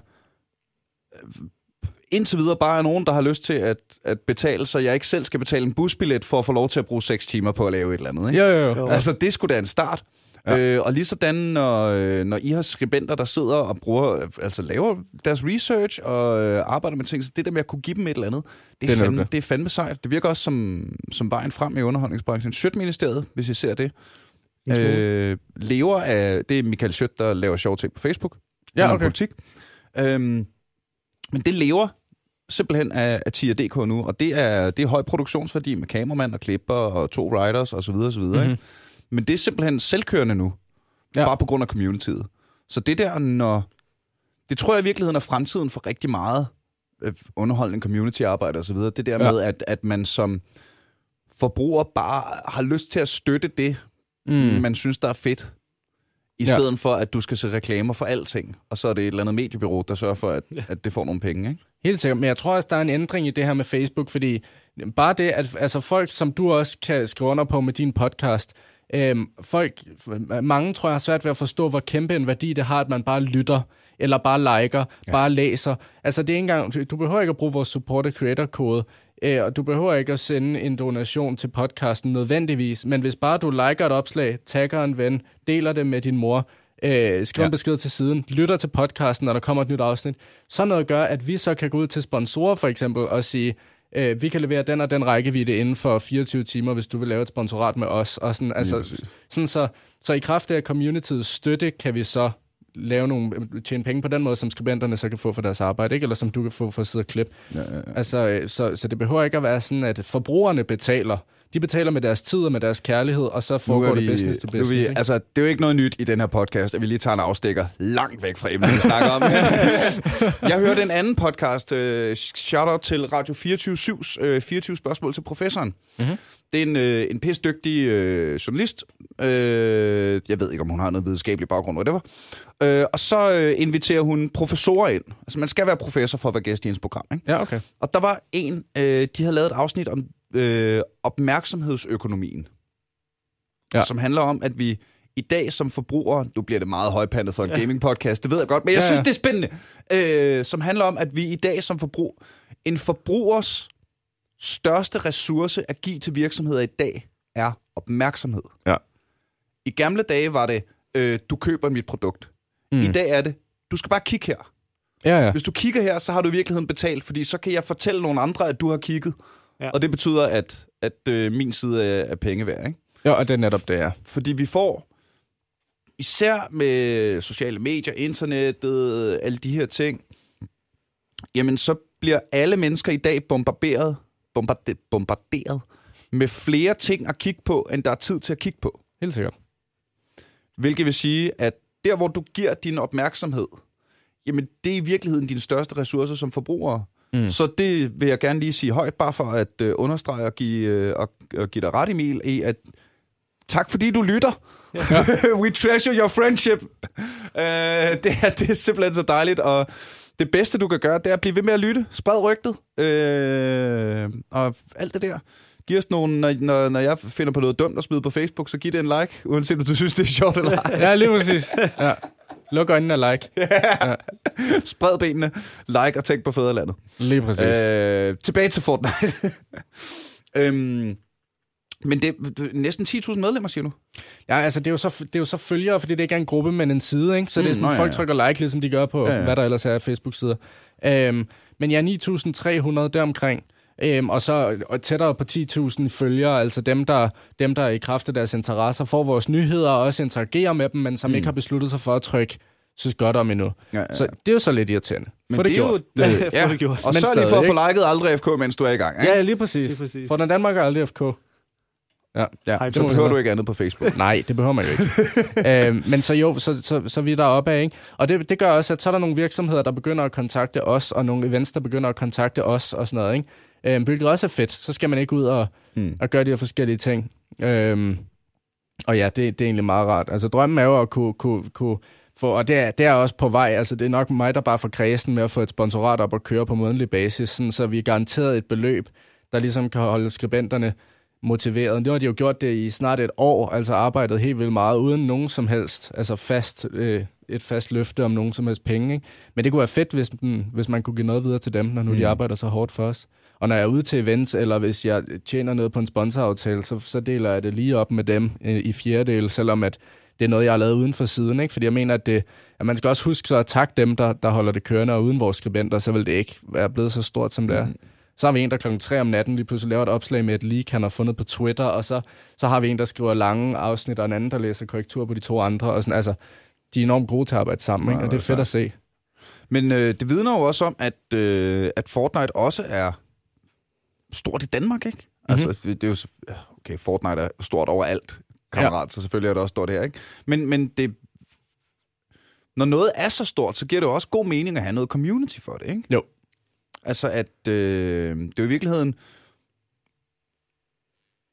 indtil videre bare er nogen, der har lyst til at, at betale, så jeg ikke selv skal betale en busbillet for at få lov til at bruge 6 timer på at lave et eller andet. Ikke? Jo, jo, jo. Altså, det skulle da en start. Ja. Øh, og lige sådan, når, øh, når I har skribenter, der sidder og bruger, altså laver deres research og øh, arbejder med ting, så det der med at kunne give dem et eller andet, det er, det er, fandme, det er fandme sejt. Det virker også som, som vejen frem i underholdningsbranchen. Sjøtministeriet, hvis I ser det, øh, lever af, det er Michael Sjøt, der laver sjove ting på Facebook. Ja, okay. Politik. Øhm, men det lever simpelthen af, af TIA.dk nu, og det er, det er høj produktionsværdi med kameramand og klipper og to writers osv. osv. Mm-hmm. Ikke? Men det er simpelthen selvkørende nu. Ja. Bare på grund af communityet. Så det der, når... Det tror jeg i virkeligheden er fremtiden for rigtig meget øh, underholdning, community-arbejde osv. Det der ja. med, at, at man som forbruger bare har lyst til at støtte det, mm. man synes, der er fedt. I ja. stedet for, at du skal se reklamer for alting, og så er det et eller andet mediebyrå, der sørger for, at, ja. at det får nogle penge. Ikke? Helt sikkert, men jeg tror også, der er en ændring i det her med Facebook, fordi bare det, at altså folk, som du også kan skrive under på med din podcast, Øhm, folk, mange tror jeg har svært ved at forstå, hvor kæmpe en værdi det har, at man bare lytter, eller bare liker, ja. bare læser. Altså det er ikke engang, du behøver ikke at bruge vores supporter creator kode, øh, og du behøver ikke at sende en donation til podcasten nødvendigvis, men hvis bare du liker et opslag, tagger en ven, deler det med din mor, øh, skriver ja. en besked til siden, lytter til podcasten, når der kommer et nyt afsnit, så noget gør, at vi så kan gå ud til sponsorer for eksempel og sige, øh, vi kan levere den og den rækkevidde inden for 24 timer, hvis du vil lave et sponsorat med os. Og sådan, altså, sådan så, så i kraft af communityets støtte, kan vi så lave nogle, tjene penge på den måde, som skribenterne så kan få for deres arbejde, ikke? eller som du kan få for at sidde og klippe. Ja, ja, ja. Altså, øh, så, så det behøver ikke at være sådan, at forbrugerne betaler de betaler med deres tid og med deres kærlighed, og så foregår vi, det business to business. Vi, ikke? altså, det er jo ikke noget nyt i den her podcast, at vi lige tager en afstikker langt væk fra emnet, vi snakker om. jeg hørte en anden podcast, uh, shout-out til Radio 24-7's uh, 24 spørgsmål til professoren. Mm-hmm. Det er en, uh, en pisse dygtig uh, journalist. Uh, jeg ved ikke, om hun har noget videnskabelig baggrund, whatever. Uh, og så uh, inviterer hun professorer ind. Altså, man skal være professor for at være gæst i hendes program. Ikke? Ja, okay. Og der var en, uh, de havde lavet et afsnit om øh, opmærksomhedsøkonomien, ja. som handler om, at vi i dag som forbrugere, nu bliver det meget højpandet for en ja. gaming-podcast, det ved jeg godt, men jeg ja, synes, ja. det er spændende, øh, som handler om, at vi i dag som forbrug, en forbrugers største ressource at give til virksomheder i dag, er opmærksomhed. Ja. I gamle dage var det, øh, du køber mit produkt. Mm. I dag er det, du skal bare kigge her. Ja, ja. Hvis du kigger her, så har du i virkeligheden betalt, fordi så kan jeg fortælle nogle andre, at du har kigget. Ja. Og det betyder, at, at øh, min side er, er penge værd. Ikke? Ja, og det er netop det, ja. Fordi vi får, især med sociale medier, internettet, alle de her ting, jamen så bliver alle mennesker i dag bombarderet, bombarderet, bombarderet med flere ting at kigge på, end der er tid til at kigge på. Helt sikkert. Hvilket vil sige, at der, hvor du giver din opmærksomhed, jamen det er i virkeligheden din største ressource som forbruger. Mm. Så det vil jeg gerne lige sige højt, bare for at uh, understrege og give, uh, og, og give dig ret, Emil, i at tak fordi du lytter. Ja. We treasure your friendship. Uh, det, er, det er simpelthen så dejligt, og det bedste, du kan gøre, det er at blive ved med at lytte. Spred rygtet. Uh, og alt det der. Giv os nogle, når, når, når jeg finder på noget dumt at smide på Facebook, så giv det en like, uanset om du synes, det er sjovt eller ej. ja, lige præcis. Ja. Luk øjnene og like. ja. Spred benene, like og tænk på fædrelandet. Lige præcis. Øh, tilbage til Fortnite. øhm, men det er næsten 10.000 medlemmer, siger du? Ja, altså det er, jo så, det er jo så følgere, fordi det ikke er en gruppe, men en side, ikke? Så mm, det er sådan, nå, ja, folk trykker like, ligesom de gør på, ja, ja. hvad der ellers er af Facebook-sider. Øhm, men ja, 9.300 deromkring. Øhm, og så og tættere på 10.000 følgere, altså dem der, dem, der i kraft af deres interesser får vores nyheder og også interagerer med dem, men som mm. ikke har besluttet sig for at trykke synes godt om endnu. Ja, ja, ja. Så det er jo så lidt irriterende. Men det, det, gjort. Jo, det, ja. det gjort. Og men så lige for at få liket aldrig FK, mens du er i gang. Ikke? Ja, lige præcis. Lige præcis. For når Danmark er aldrig FK. Ja, ja Ej, så behøver du ikke andet på Facebook. Nej, det behøver man jo ikke. øhm, men så jo, så, så, så vi er deroppe af, ikke? Og det, det gør også, at så er der nogle virksomheder, der begynder at kontakte os, og nogle events, der begynder at kontakte os og sådan noget, ikke? Øhm, hvilket også er fedt. Så skal man ikke ud og, hmm. og gøre de her forskellige ting. Øhm, og ja, det, det er egentlig meget rart. Altså drømmen er jo at kunne, kunne, kunne få, og det er, det er også på vej. Altså det er nok mig, der bare får kredsen med at få et sponsorat op og køre på månedlig basis, sådan, så vi er garanteret et beløb, der ligesom kan holde skribenterne motiveret. Nu har de jo gjort det i snart et år, altså arbejdet helt vildt meget, uden nogen som helst, altså fast, øh, et fast løfte om nogen som helst penge. Ikke? Men det kunne være fedt, hvis, hvis man kunne give noget videre til dem, når nu mm. de arbejder så hårdt for os. Og når jeg er ude til events, eller hvis jeg tjener noget på en sponsoraftale, så, så deler jeg det lige op med dem øh, i fjerdedel, selvom at det er noget, jeg har lavet uden for siden. Ikke? Fordi jeg mener, at, det, at man skal også huske så at takke dem, der, der holder det kørende, og uden vores skribenter, så vil det ikke være blevet så stort, som det er. Mm. Så har vi en, der klokken 3 om natten lige pludselig laver et opslag med et leak, han har fundet på Twitter, og så, så har vi en, der skriver lange afsnit, og en anden, der læser korrektur på de to andre. Og sådan, altså, de er enormt gode til at arbejde sammen, ikke? og det er fedt at se. Men øh, det vidner jo også om, at, øh, at Fortnite også er stort i Danmark, ikke? Mm-hmm. Altså, det, det er jo... Okay, Fortnite er stort overalt, kammerat, ja. så selvfølgelig er det også stort her, ikke? Men, men det... Når noget er så stort, så giver det jo også god mening at have noget community for det, ikke? Jo. Altså, at øh, det er i virkeligheden...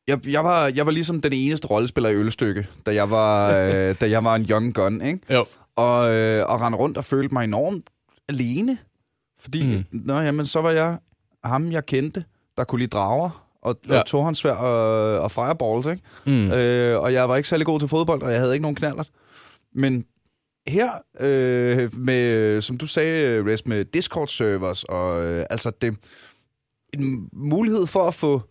Jeg, jeg, var, jeg var ligesom den eneste rollespiller i Ølstykke, da jeg var, øh, da jeg var en young gun, ikke? Jo. Og, øh, og rendte rundt og følte mig enormt alene. Fordi, mm. nå, jamen, så var jeg ham, jeg kendte, der kunne lide drager, og, ja. og tog hans svær og, og fireballs, ikke? Mm. Øh, og jeg var ikke særlig god til fodbold, og jeg havde ikke nogen knaller. Men her, øh, med, som du sagde, Res, med Discord-servers, og øh, altså det, en mulighed for at få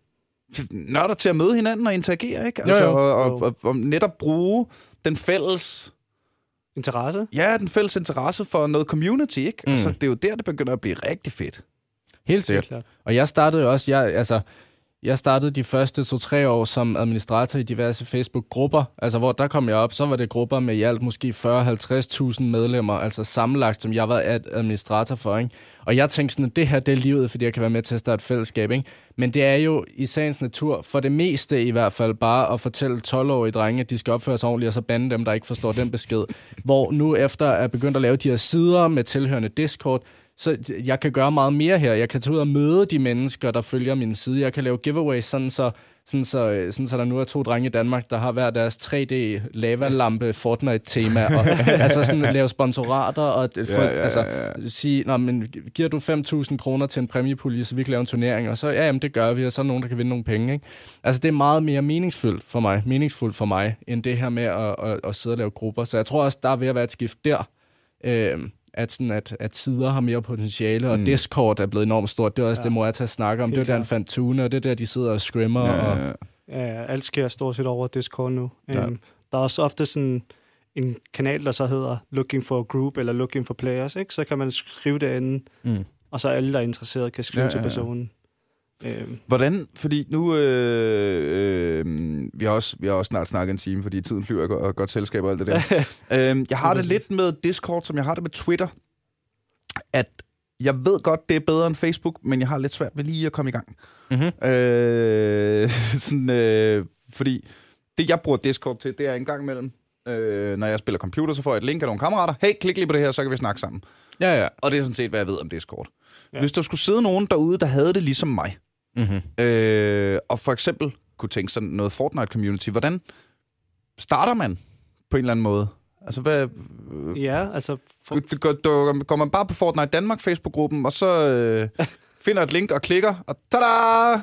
nørder til at møde hinanden og interagere, ikke? Altså, jo, jo. Og, og, og, og netop bruge den fælles... Interesse? Ja, den fælles interesse for noget community, ikke? Mm. Altså, det er jo der, det begynder at blive rigtig fedt. Helt sikkert. Og jeg startede jo også, jeg, altså, jeg startede de første to-tre år som administrator i diverse Facebook-grupper. Altså, hvor der kom jeg op, så var det grupper med i alt måske 40-50.000 medlemmer, altså sammenlagt, som jeg var administrator for. Ikke? Og jeg tænkte sådan, at det her det er livet, fordi jeg kan være med til at starte et fællesskab. Ikke? Men det er jo i sagens natur, for det meste i hvert fald, bare at fortælle 12-årige drenge, at de skal opføre sig ordentligt, og så bande dem, der ikke forstår den besked. Hvor nu efter at begyndt at lave de her sider med tilhørende Discord, så jeg kan gøre meget mere her. Jeg kan tage ud og møde de mennesker, der følger min side. Jeg kan lave giveaways, sådan så, sådan så, sådan så der nu er to drenge i Danmark, der har hver deres 3D lavalampe Fortnite-tema. Og, altså sådan lave sponsorater og folk, ja, ja, ja. altså sige, Nå, men giver du 5.000 kroner til en præmiepulje, så vi kan lave en turnering? Og så, ja, jamen, det gør vi, og så er der nogen, der kan vinde nogle penge. Ikke? Altså det er meget mere meningsfuldt for mig, meningsfuldt for mig, end det her med at, at, at sidde og lave grupper. Så jeg tror også, der er ved at være et skift der. Øh, at, sådan, at, at sider har mere potentiale, og mm. Discord er blevet enormt stort. Det er også ja. det, må jeg tage snakke om. Helt det er der, han fandt Tune, og det er der, de sidder og scrimmer. Ja, og... ja, ja. alt sker stort set over Discord nu. Ja. Um, der er også ofte sådan en kanal, der så hedder Looking for a Group, eller Looking for Players, ikke? så kan man skrive derinde, mm. og så alle, der er interesseret, kan skrive ja, ja, ja. til personen. Øh. Hvordan, fordi nu, øh, øh, vi, har også, vi har også snart snakket en time, fordi tiden flyver og, og godt selskab og alt det der. øh, jeg har det lidt med Discord, som jeg har det med Twitter, at jeg ved godt, det er bedre end Facebook, men jeg har lidt svært ved lige at komme i gang. Mm-hmm. Øh, sådan, øh, fordi det, jeg bruger Discord til, det er en gang imellem, øh, når jeg spiller computer, så får jeg et link af nogle kammerater. Hey, klik lige på det her, så kan vi snakke sammen. Ja, ja. Og det er sådan set, hvad jeg ved om Discord. Ja. Hvis der skulle sidde nogen derude, der havde det ligesom mig, Mm-hmm. øh, og for eksempel kunne tænke sådan noget Fortnite-community, hvordan starter man på en eller anden måde? Altså, hvad, Ja, altså... For, du, du, du, går man bare på Fortnite Danmark Facebook-gruppen, og så øh, finder et link og klikker, og tada!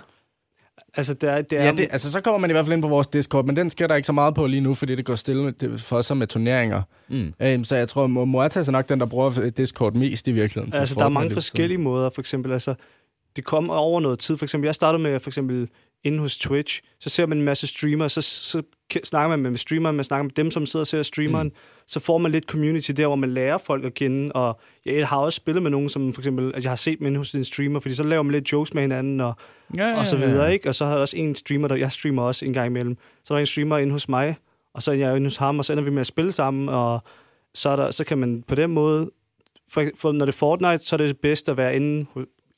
altså, det er... Det er Ja, det, altså, så kommer man i hvert fald ind på vores Discord, men den sker der ikke så meget på lige nu, fordi det går stille med, det, for sig med turneringer. Mm. Øhm, så jeg tror, Mo- Moatas er nok den, der bruger Discord mest i virkeligheden. Altså, der er mange forskellige måder. For eksempel, altså, det kommer over noget tid. For eksempel, jeg startede med, for eksempel, inde hos Twitch, så ser man en masse streamere, så, så snakker man med streameren, man snakker med dem, som sidder og ser streameren, mm. så får man lidt community der, hvor man lærer folk at kende, og jeg har også spillet med nogen, som for eksempel, at jeg har set inde hos en streamer, fordi så laver man lidt jokes med hinanden, og, Ja, og så videre, ikke? Og så har jeg også en streamer, der, jeg streamer også en gang imellem, så er der en streamer inde hos mig, og så er jeg inde hos ham, og så ender vi med at spille sammen, og så, er der, så kan man på den måde, for, for når det er Fortnite, så er det bedst at være inde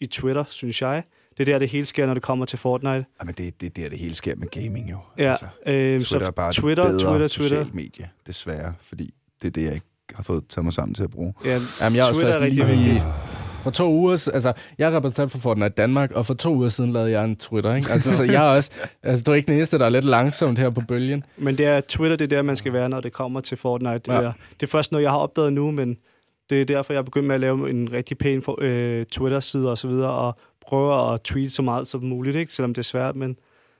i Twitter, synes jeg. Det er der, det hele sker, når det kommer til Fortnite. Jamen, det, det er der, det hele sker med gaming jo. Ja, Altså, øh, Twitter så er bare Twitter, bedre Twitter, Twitter. Medie, desværre, fordi det er det, jeg ikke har fået taget mig sammen til at bruge. Ja, Jamen, jeg er også Twitter er først rigtig lige... vigtigt. For to uger, altså, jeg er repræsentant for Fortnite Danmark, og for to uger siden lavede jeg en Twitter, ikke? Altså, så jeg er også, altså, du er ikke den eneste, der er lidt langsomt her på bølgen. Men det er Twitter, det er der, man skal være, når det kommer til Fortnite. Det, Ja. er, det er først noget, jeg har opdaget nu, men det er derfor, jeg er begyndt med at lave en rigtig pæn for, øh, Twitter-side og så videre, og prøve at tweete så meget som muligt, ikke? selvom det er svært, men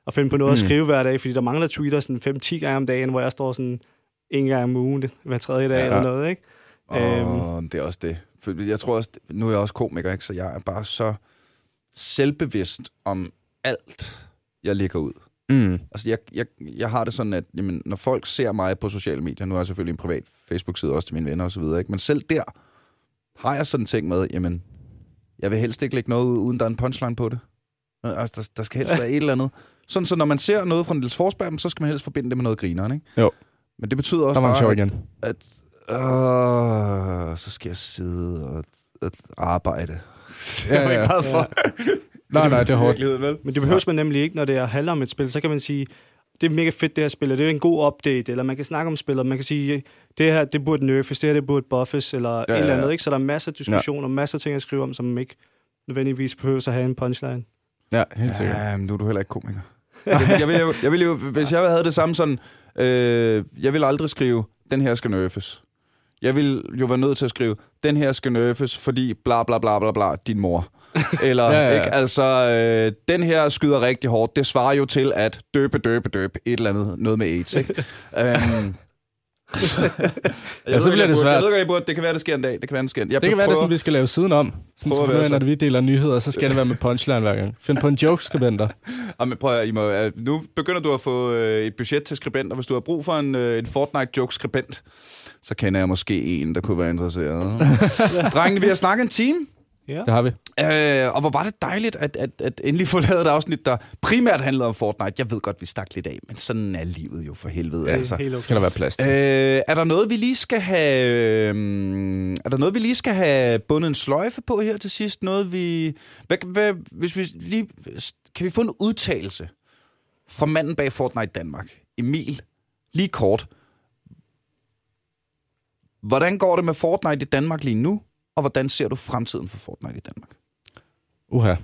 at finde på noget mm. at skrive hver dag, fordi der er mange, der tweeter sådan 5-10 gange om dagen, hvor jeg står sådan en gang om ugen, hver tredje dag Ja. ja. eller noget, ikke? Og øhm. det er også det. For jeg tror også, nu er jeg også komiker, ikke? så jeg er bare så selvbevidst om alt, jeg lægger ud. Mm. Altså, jeg, jeg, jeg har det sådan, at jamen, når folk ser mig på sociale medier, nu har jeg selvfølgelig en privat Facebook-side også til mine venner osv., ikke? men selv der har jeg sådan ting med, jamen, jeg vil helst ikke lægge noget ud, uden der er en punchline på det. Altså, der, der skal helst være et eller andet. Sådan, så når man ser noget fra Niels Forsberg, så skal man helst forbinde det med noget grineren, ikke? Jo. Men det betyder også Der var en bare, sjov at, igen. at øh, så skal jeg sidde og, og arbejde. Ja, det er ikke ja. meget for. Nej, nej, det er hårdt. Vel? Men det behøver man nemlig ikke, når det handler om et spil. Så kan man sige, det er mega fedt, det her spil, og det er en god update, eller man kan snakke om spillet, man kan sige, det her, det burde nerfes, det her, det burde buffes, eller ja, ja, et eller ja. andet, ikke? Så der er masser af diskussioner, ja. masser af ting at skrive om, som man ikke nødvendigvis behøver at have en punchline. Ja, helt sikkert. Ja, men nu er du heller ikke komiker. jeg, vil, jeg, vil, jo- jeg vil jo, hvis jeg havde det samme sådan, øh, jeg vil aldrig skrive, den her skal nerfes. Jeg vil jo være nødt til at skrive, den her skal nerfes, fordi bla bla bla bla bla, din mor. Eller, Ja, ja, ja, ikke, altså, øh, den her skyder rigtig hårdt. Det svarer jo til at døbe, døbe, døbe, et eller andet, noget med AIDS, ikke? um, Ja, så bliver det svært. Jeg ved, godt, jeg burde, det kan være, det sker en dag. Det kan være, det sker en Jeg Det kan være, det sådan, vi skal lave siden om. Sådan, så nu, når vi deler nyheder, så skal det være med punchline hver gang. Find på en joke, skribenter. Ja, men prøv at, I må, uh, nu begynder du at få øh, et budget til skribenter. Hvis du har brug for en, øh, en Fortnite-joke-skribent, så kender jeg måske en, der kunne være interesseret. Drengene, vi har snakket en time, Ja. Det har vi. Øh, og hvor var det dejligt, at, at, at endelig få lavet et afsnit, der primært handlede om Fortnite. Jeg ved godt, vi stak lidt af, men sådan er livet jo for helvede. Det er altså. helt okay. Skal der være plads til. Øh, er der noget, vi lige skal have... Øh, er der noget, vi lige skal have bundet en sløjfe på her til sidst? Noget, vi... Hvad, hvad, hvis vi lige... Kan vi få en udtalelse fra manden bag Fortnite Danmark? Emil, lige kort. Hvordan går det med Fortnite i Danmark lige nu? Og hvordan ser du fremtiden for Fortnite i Danmark? Uha.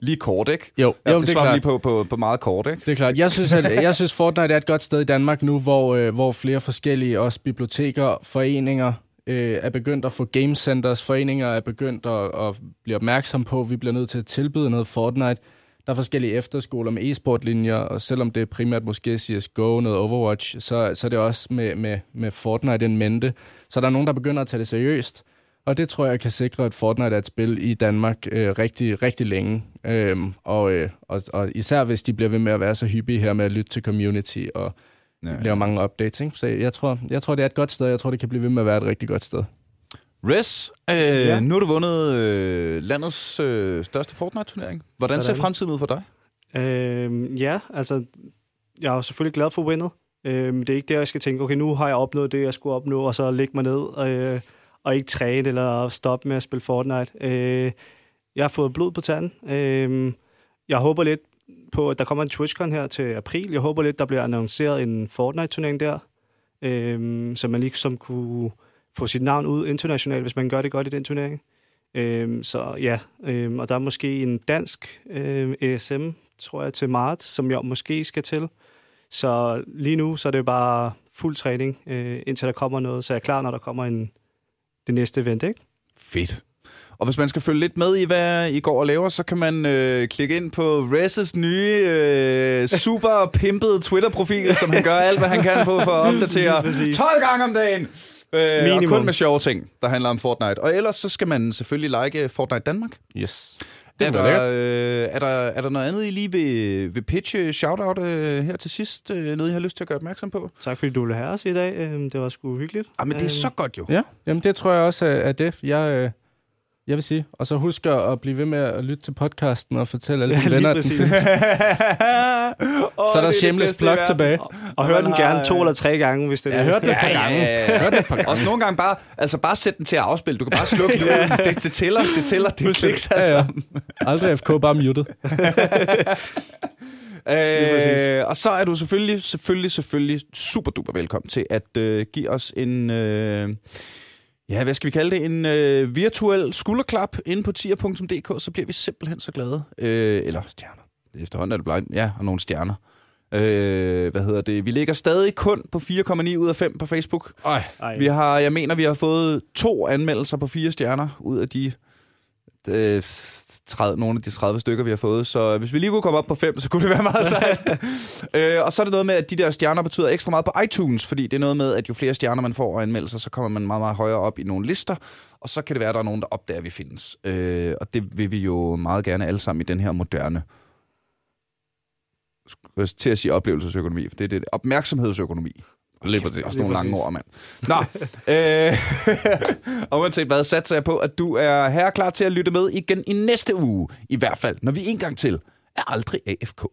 Lige kort, ikke? Jo, Ja, jo det det er klart. lige på, på, på meget kort, ikke? Det er klart. Jeg synes, at, jeg synes, Fortnite er et godt sted i Danmark nu, hvor, øh, hvor flere forskellige også biblioteker, foreninger øh, er begyndt at få game centers. Foreninger er begyndt at, at blive opmærksom på, at vi bliver nødt til at tilbyde noget Fortnite. Der er forskellige efterskoler med e-sportlinjer, og selvom det er primært måske CSGO, noget Overwatch, så, så er det også med, med, med Fortnite en mente. Så der er nogen, der begynder at tage det seriøst. Og det tror jeg kan sikre, at Fortnite er et spil i Danmark øh, rigtig, rigtig længe. Øhm, og, øh, og, og især hvis de bliver ved med at være så hyppige her med at lytte til community og Ja. lave mange updates. Ikke? Så jeg tror, jeg tror, det er et godt sted. Jeg tror, det kan blive ved med at være et rigtig godt sted. Res, øh, Ja. ja. nu har du vundet øh, landets øh, største Fortnite-turnering. Hvordan Sådan. ser fremtiden ud for dig? Øhm, ja, altså, jeg er selvfølgelig glad for winnet. Øhm, det er ikke der, jeg skal tænke, okay, nu har jeg opnået det, jeg skulle opnå, og så lægge mig ned øh, og ikke træne eller stoppe med at spille Fortnite. Øh, jeg har fået blod på tanden. Øh, jeg håber lidt på, at der kommer en TwitchCon her til april. Jeg håber lidt, der bliver annonceret en Fortnite-turnering der, øh, så man ligesom kunne få sit navn ud internationalt, hvis man gør det godt i den turnering. Øh, så ja, øh, og der er måske en dansk øh, ESM, tror jeg, til marts, som jeg måske skal til. Så lige nu, så er det bare fuld træning, øh, indtil der kommer noget, så jeg er klar, når der kommer en, det næste event, ikke? Fedt. Og hvis man skal følge lidt med i, hvad I går og laver, så kan man øh, klikke ind på Rezes nye, øh, super pimpede Twitter-profil, som han gør alt, hvad han kan på for at opdatere 12 gange om dagen. Øh, og kun med sjove ting, der handler om Fortnite. Og ellers så skal man selvfølgelig like Fortnite Danmark. Yes. Det er, der, øh, er, der, er der noget andet, I lige vil, vil pitche shoutout øh, her til sidst? Øh, noget, I har lyst til at gøre opmærksom på? Tak fordi du ville have os i dag. Øh, det var sgu hyggeligt. Ah, men det er øh, så godt jo. Ja, jamen det tror jeg også er det. Jeg, øh, jeg vil sige. Og så husk at blive ved med at lytte til podcasten og fortælle alle dine ja, venner, at den findes. så er der shameless plug tilbage. Og, og hør den gerne to eller tre gange, hvis det er ja, det. Hør den et par gange. Ja, ja, ja. Hør den et par gange. Også nogle gange bare, altså bare sæt den til at afspille. Du kan bare slukke lyden. det, det tæller, det tæller, det kliks altså. Ja, ja. Aldrig FK, bare muted. Øh, og så er du selvfølgelig, selvfølgelig, selvfølgelig super duper velkommen til at øh, give os en... Øh, Ja, hvad skal vi kalde det? En øh, virtuel skulderklap inde på tier.dk, så bliver vi simpelthen så glade. Øh, eller stjerner. Efterhånden er det blind. Ja, og nogle stjerner. Øh, hvad hedder det? Vi ligger stadig kun på 4,9 ud af 5 på Facebook. Ej. Vi har, jeg mener, vi har fået to anmeldelser på fire stjerner ud af de øh, 30, nogle af de 30 stykker, vi har fået. Så hvis vi lige kunne komme op på 5, så kunne det være meget sejt. øh, og så er det noget med, at de der stjerner betyder ekstra meget på iTunes, fordi det er noget med, at jo flere stjerner man får og anmeldelser, så kommer man meget, meget højere op i nogle lister, og så kan det være, at der er nogen, der opdager, at vi findes. Øh, og det vil vi jo meget gerne alle sammen i den her moderne til at sige oplevelsesøkonomi, for det er det opmærksomhedsøkonomi. Lige præcis. Også nogle lange ord, mand. Nå, øh, og uanset hvad, satser jeg på, at du er her klar til at lytte med igen i næste uge. I hvert fald, når vi en gang til er aldrig AFK.